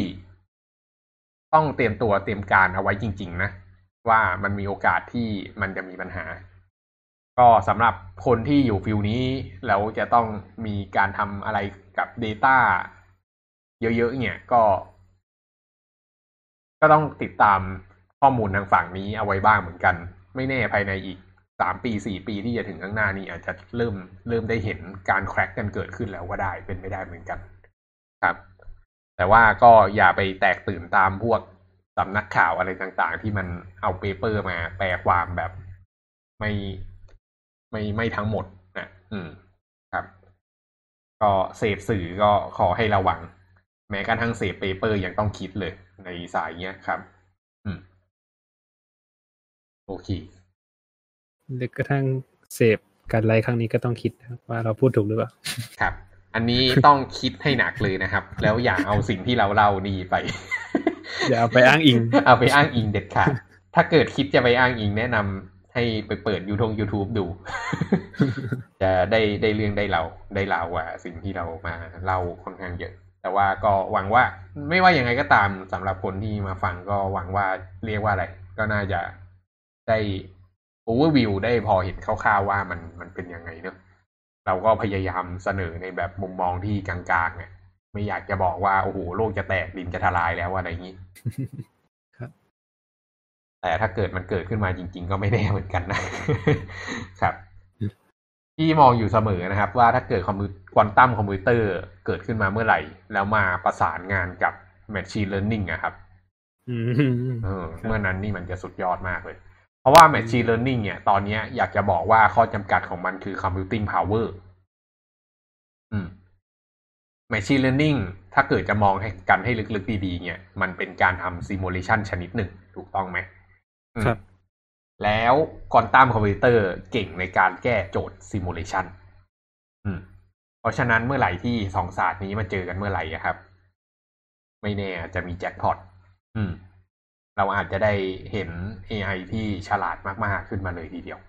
ต้องเตรียมตัวเตรียมการเอาไว้จริง ๆ นะ ว่ามันมีโอกาสที่มันจะมีปัญหา ก็สำหรับคนที่อยู่ฟิลนี้แล้วจะต้องมีการทำอะไรกับ Data เยอะ ๆ เนี่ยก็ ก็ต้องติดตามข้อมูลทางฝั่งนี้เอาไว้บ้างเหมือนกัน ไม่แน่ภายในอีกสามปีสี่ปีที่จะถึงข้างหน้านี้อาจจะเริ่มเริ่มได้เห็นการแคร็กกันเกิดขึ้นแล้วก็ได้เป็นไม่ได้เหมือนกันครับ แต่ว่าก็อย่าไปแตกตื่นตามพวกสำนักข่าวอะไรต่างๆ ที่มันเอา paper มาแปลความแบบไม่ไม่ไม่ทั้งหมดนะอืมครับ ก็เสพสื่อก็ขอให้ระวัง แม้กระทั่งเสพ paper ยังต้องคิดเลย ในสายเนี้ยครับ อืม โอเคหรือกระทั่งเสพการไลฟ์ครั้งนี้ก็ต้องคิดนะครับว่าเราพูดถูกหรือเปล่า ครับ อันนี้ต้องคิดให้หนักเลยนะครับ แล้วอย่าเอาสิ่งที่เราเล่านี่ไป อย่าเอาไปอ้างอิง เอาไปอ้างอิงเด็ดขาดถ้าเกิดคิดจะไปอ้างอิงแนะนำให้ไปเปิดยูทง YouTube ดู จะได้ได้เรื่องได้เราได้เรากว่า สิ่งที่เรามาเล่าค่อนข้างเยอะ แต่ว่าก็หวังว่า ไม่ว่ายังไงก็ตามสำหรับคนที่มาฟังก็หวังว่าเรียกว่าอะไร ก็น่าจะได้โอเวอร์วิวได้พอเห็นคร่าวๆว่ามันมันเป็นยังไงเนอะ เราก็พยายามเสนอในแบบมุมมองที่กลางๆเนี่ยไม่อยากจะบอกว่าโอ้โหโลกจะแตกดินจะทลายแล้วอะไรอย่างนี้ครับแต่ถ้าเกิดมันเกิดขึ้นมาจริง ๆ ก็ไม่แน่เหมือนกันนะครับที่มองอยู่เสมอนะครับ ว่าถ้าเกิดคอมพิวควอนตัมคอมพิวเตอร์เกิดขึ้นมาเมื่อไหร่ แล้วมาประสานงานกับ Machine Learning อะครับอืมเออครับเมื่อนั้นนี่มันจะสุดยอดมากเลย เพราะว่า Machine Learning เนี่ย ตอนเนี้ยอยากจะบอกว่าข้อจำกัดของมันคือ Computing Power อืม Machine Learning ถ้าเกิดจะมองให้กันให้ลึกๆดีๆเนี่ย มันเป็นการทำ Simulation ชนิดหนึ่ง ถูกต้องไหมอืมครับ แล้วควอนตัมคอมพิวเตอร์เก่งในการแก้โจทย์ simulation อืม เพราะฉะนั้นเมื่อไหร่ที่สองศาสตร์นี้มาเจอกันเมื่อไหร่อะครับ ไม่แน่อาจจะมีแจ็คพอตอืม เราอาจจะได้เห็น AI ที่ฉลาดมากๆขึ้นมาเลยทีเดียว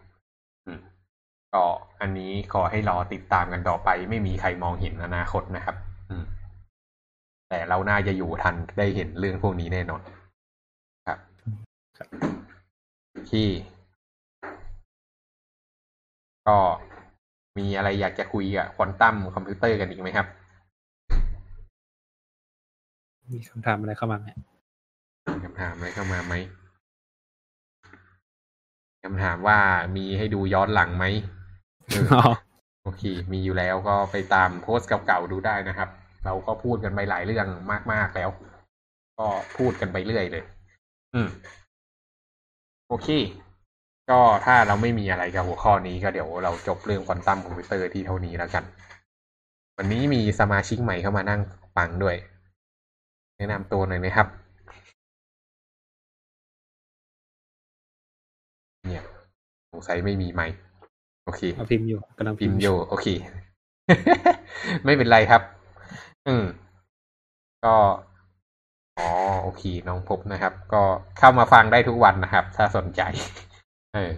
อืมก็อันนี้ขอให้รอติดตามกันต่อไป ไม่มีใครมองเห็นอนาคตนะครับ อืม แต่เราน่าจะอยู่ทันได้เห็นเรื่องพวกนี้แน่นอน ครับที่ก็มีอะไรอยากจะคุยกับควอนตัมคอมพิวเตอร์กันอีกไหมครับ มีคำถามอะไรเข้ามาไหมมีคำถามอะไรเข้ามาไหมคำถามว่ามีให้ดูย้อนหลังไหมเอออ๋อโอเค มีอยู่แล้วก็ไปตามโพสต์เก่าๆดูได้นะครับ เราก็พูดกันไปหลายเรื่องมากๆแล้ว ก็พูดกันไปเรื่อยเลย อืม โอเค ก็ถ้าเราไม่มีอะไรกับหัวข้อนี้ก็เดี๋ยวเราจบเรื่องควอนตัมคอมพิวเตอร์ที่เท่านี้แล้วกัน วันนี้มีสมาชิกใหม่เข้ามานั่งฟังด้วย แนะนำตัวหน่อยนะครับ งสัยไม่มีไมค์โอเคเอาพิมพ์อยู่กำลังพิมพ์อยู่โอเค ไม่เป็นไรครับ อืม ก็อ๋อโอเค น้องพบนะครับ ก็เข้ามาฟังได้ทุกวันนะครับ ถ้าสนใจ เออ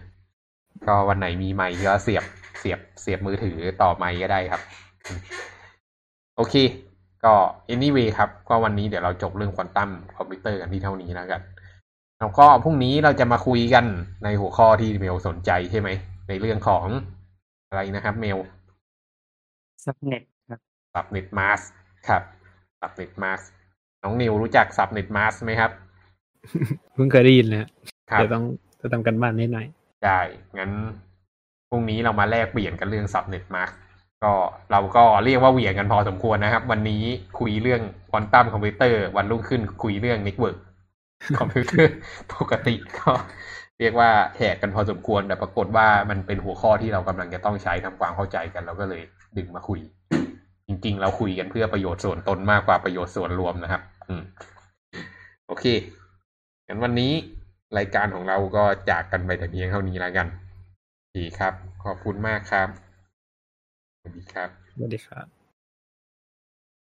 ก็วันไหนมีไมค์ก็เสียบเสียบเสียบมือถือต่อไมค์ก็ได้ครับอืมโอเค ก็ anyway ครับ ก็วันนี้เดี๋ยวเราจบเรื่องควอนตัมคอมพิวเตอร์กันที่เท่านี้แล้วกัน แล้วก็พรุ่งนี้เราจะมาคุยกันในหัวข้อที่เมลสนใจใช่ไหม ในเรื่องของอะไรนะครับ เมล subnet ครับ subnet mask ครับ subnet mask น้องนิวรู้จัก subnet mask ไหมครับ เพิ่งเคยได้ยินเลยฮะครับเดี๋ยวต้องจะทำการบ้านนิดหน่อยได้ งั้นพรุ่งนี้เรามาแลกเปลี่ยนกันเรื่อง subnet mask ก็เราก็เรียกว่าเหวี่ยงกันพอสมควรนะครับ วันนี้คุยเรื่องควอนตัมคอมพิวเตอร์วันรุ่งขึ้นคุยเรื่อง network คอมพิวเตอร์ปกติก็เรียกว่าแหกกันพอสมควรแต่ปรากฏว่ามันเป็นหัวข้อที่เรากำลังจะต้องใช้ทำความเข้าใจกันเราก็เลยดึงมาคุย จริงๆ เราคุยกันเพื่อประโยชน์ส่วนตนมากกว่าประโยชน์ส่วนรวมนะครับ อืม โอเคงั้นวันนี้รายการของเราก็จากกันไปแต่เพียงเท่านี้แล้วกันดีครับ ขอบคุณมากครับสวัสดีครับสวัสดีครับ